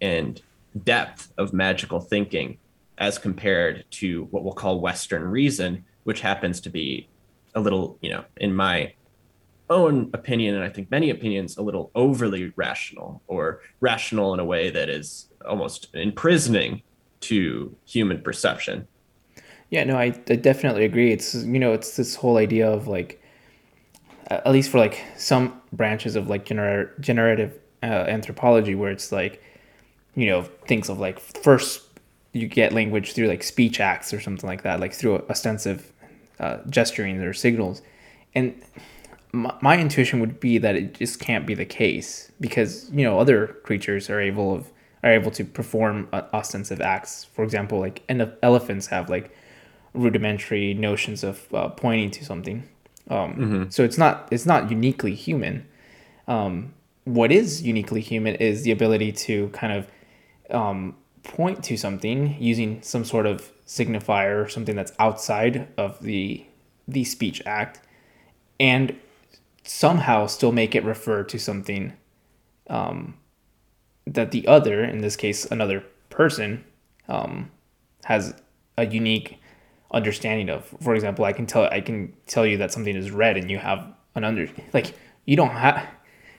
and depth of magical thinking as compared to what we'll call western reason which happens to be a little you know in my own opinion and i think many opinions a little overly rational or rational in a way that is almost imprisoning to human perception. Yeah, no, I, I definitely agree. It's you know, it's this whole idea of like, at least for like some branches of like gener- generative uh, anthropology, where it's like, you know, things of like first you get language through like speech acts or something like that, like through ostensive uh, gesturing or signals, and my, my intuition would be that it just can't be the case because you know other creatures are able of are able to perform uh, ostensive acts. For example, like elephants have like rudimentary notions of uh, pointing to something. Um, mm-hmm. So it's not it's not uniquely human. Um, what is uniquely human is the ability to kind of um, point to something using some sort of signifier or something that's outside of the the speech act, and somehow still make it refer to something um, that the other, in this case, another person, um, has a unique understanding of. For example, I can tell I can tell you that something is red, and you have an under like you don't have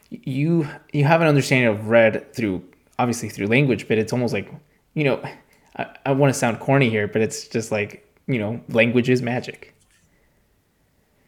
you you have an understanding of red through obviously through language, but it's almost like you know I, I want to sound corny here, but it's just like you know language is magic.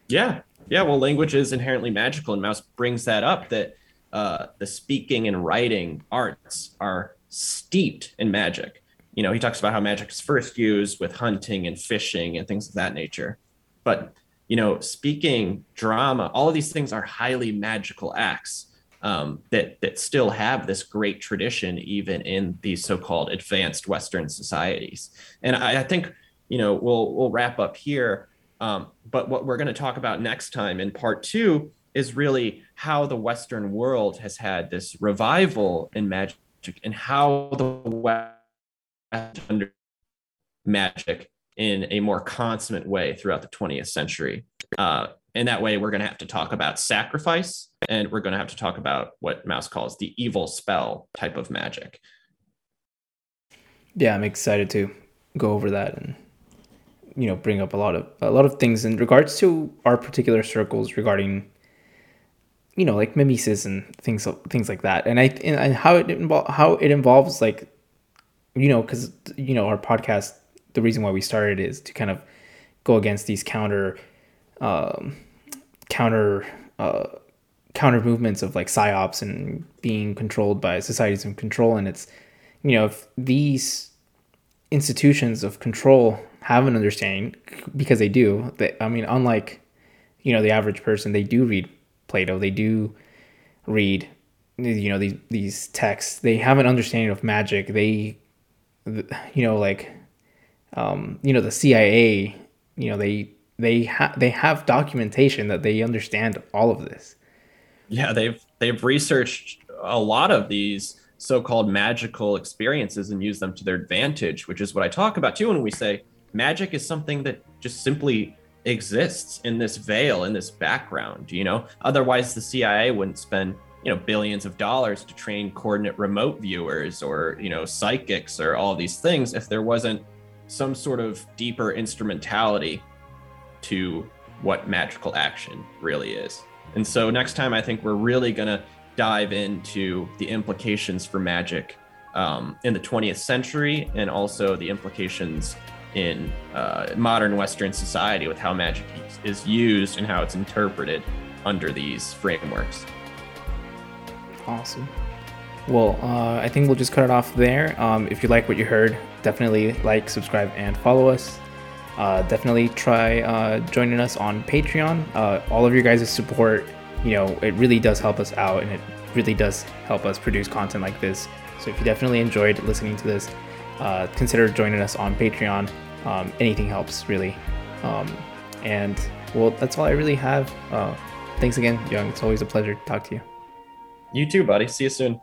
Yeah, yeah. Well, language is inherently magical, and Mauss brings that up that uh, the speaking and writing arts are steeped in magic. You know, he talks about how magic is first used with hunting and fishing and things of that nature. But, you know, speaking, drama, all of these things are highly magical acts. um, that that still have this great tradition even in these so-called advanced Western societies. And I, I think you know we'll we'll wrap up here. Um, but what we're going to talk about next time in part two is really how the Western world has had this revival in magic and how the West under magic in a more consummate way throughout the 20th century. Uh, and that way, we're going to have to talk about sacrifice and we're going to have to talk about what Mauss calls the evil spell type of magic. Yeah, I'm excited to go over that and you know bring up a lot of a lot of things in regards to our particular circles regarding you know like mimesis and things things like that. And i and how it involve how it involves like you know because you know our podcast the reason why we started is to kind of go against these counter um, counter uh, counter movements of like psyops and being controlled by societies of control. And it's you know if these institutions of control have an understanding because they do that i mean unlike you know the average person they do read plato they do read you know these these texts. They have an understanding of magic. They you know like um you know the cia you know they they have they have documentation that they understand all of this. Yeah they've they've researched a lot of these so-called magical experiences and use them to their advantage which is what i talk about too when we say magic is something that just simply exists in this veil in this background you know? Otherwise the cia wouldn't spend you know billions of dollars to train coordinate remote viewers or you know psychics or all these things if there wasn't some sort of deeper instrumentality to what magical action really is. And so next time i think we're really going to dive into the implications for magic um, in the 20th century and also the implications in uh, modern Western society with how magic is used and how it's interpreted under these frameworks. Awesome. Well, uh, I think we'll just cut it off there. Um, if you like what you heard, definitely like, subscribe, and follow us. Uh, definitely try uh, joining us on Patreon. Uh, all of your guys' support, you know, it really does help us out and it really does help us produce content like this. So if you definitely enjoyed listening to this, uh, consider joining us on Patreon. Um, anything helps, really. Um, and well, that's all I really have. Uh, thanks again, Yung. It's always a pleasure to talk to you. You too, buddy. See you soon.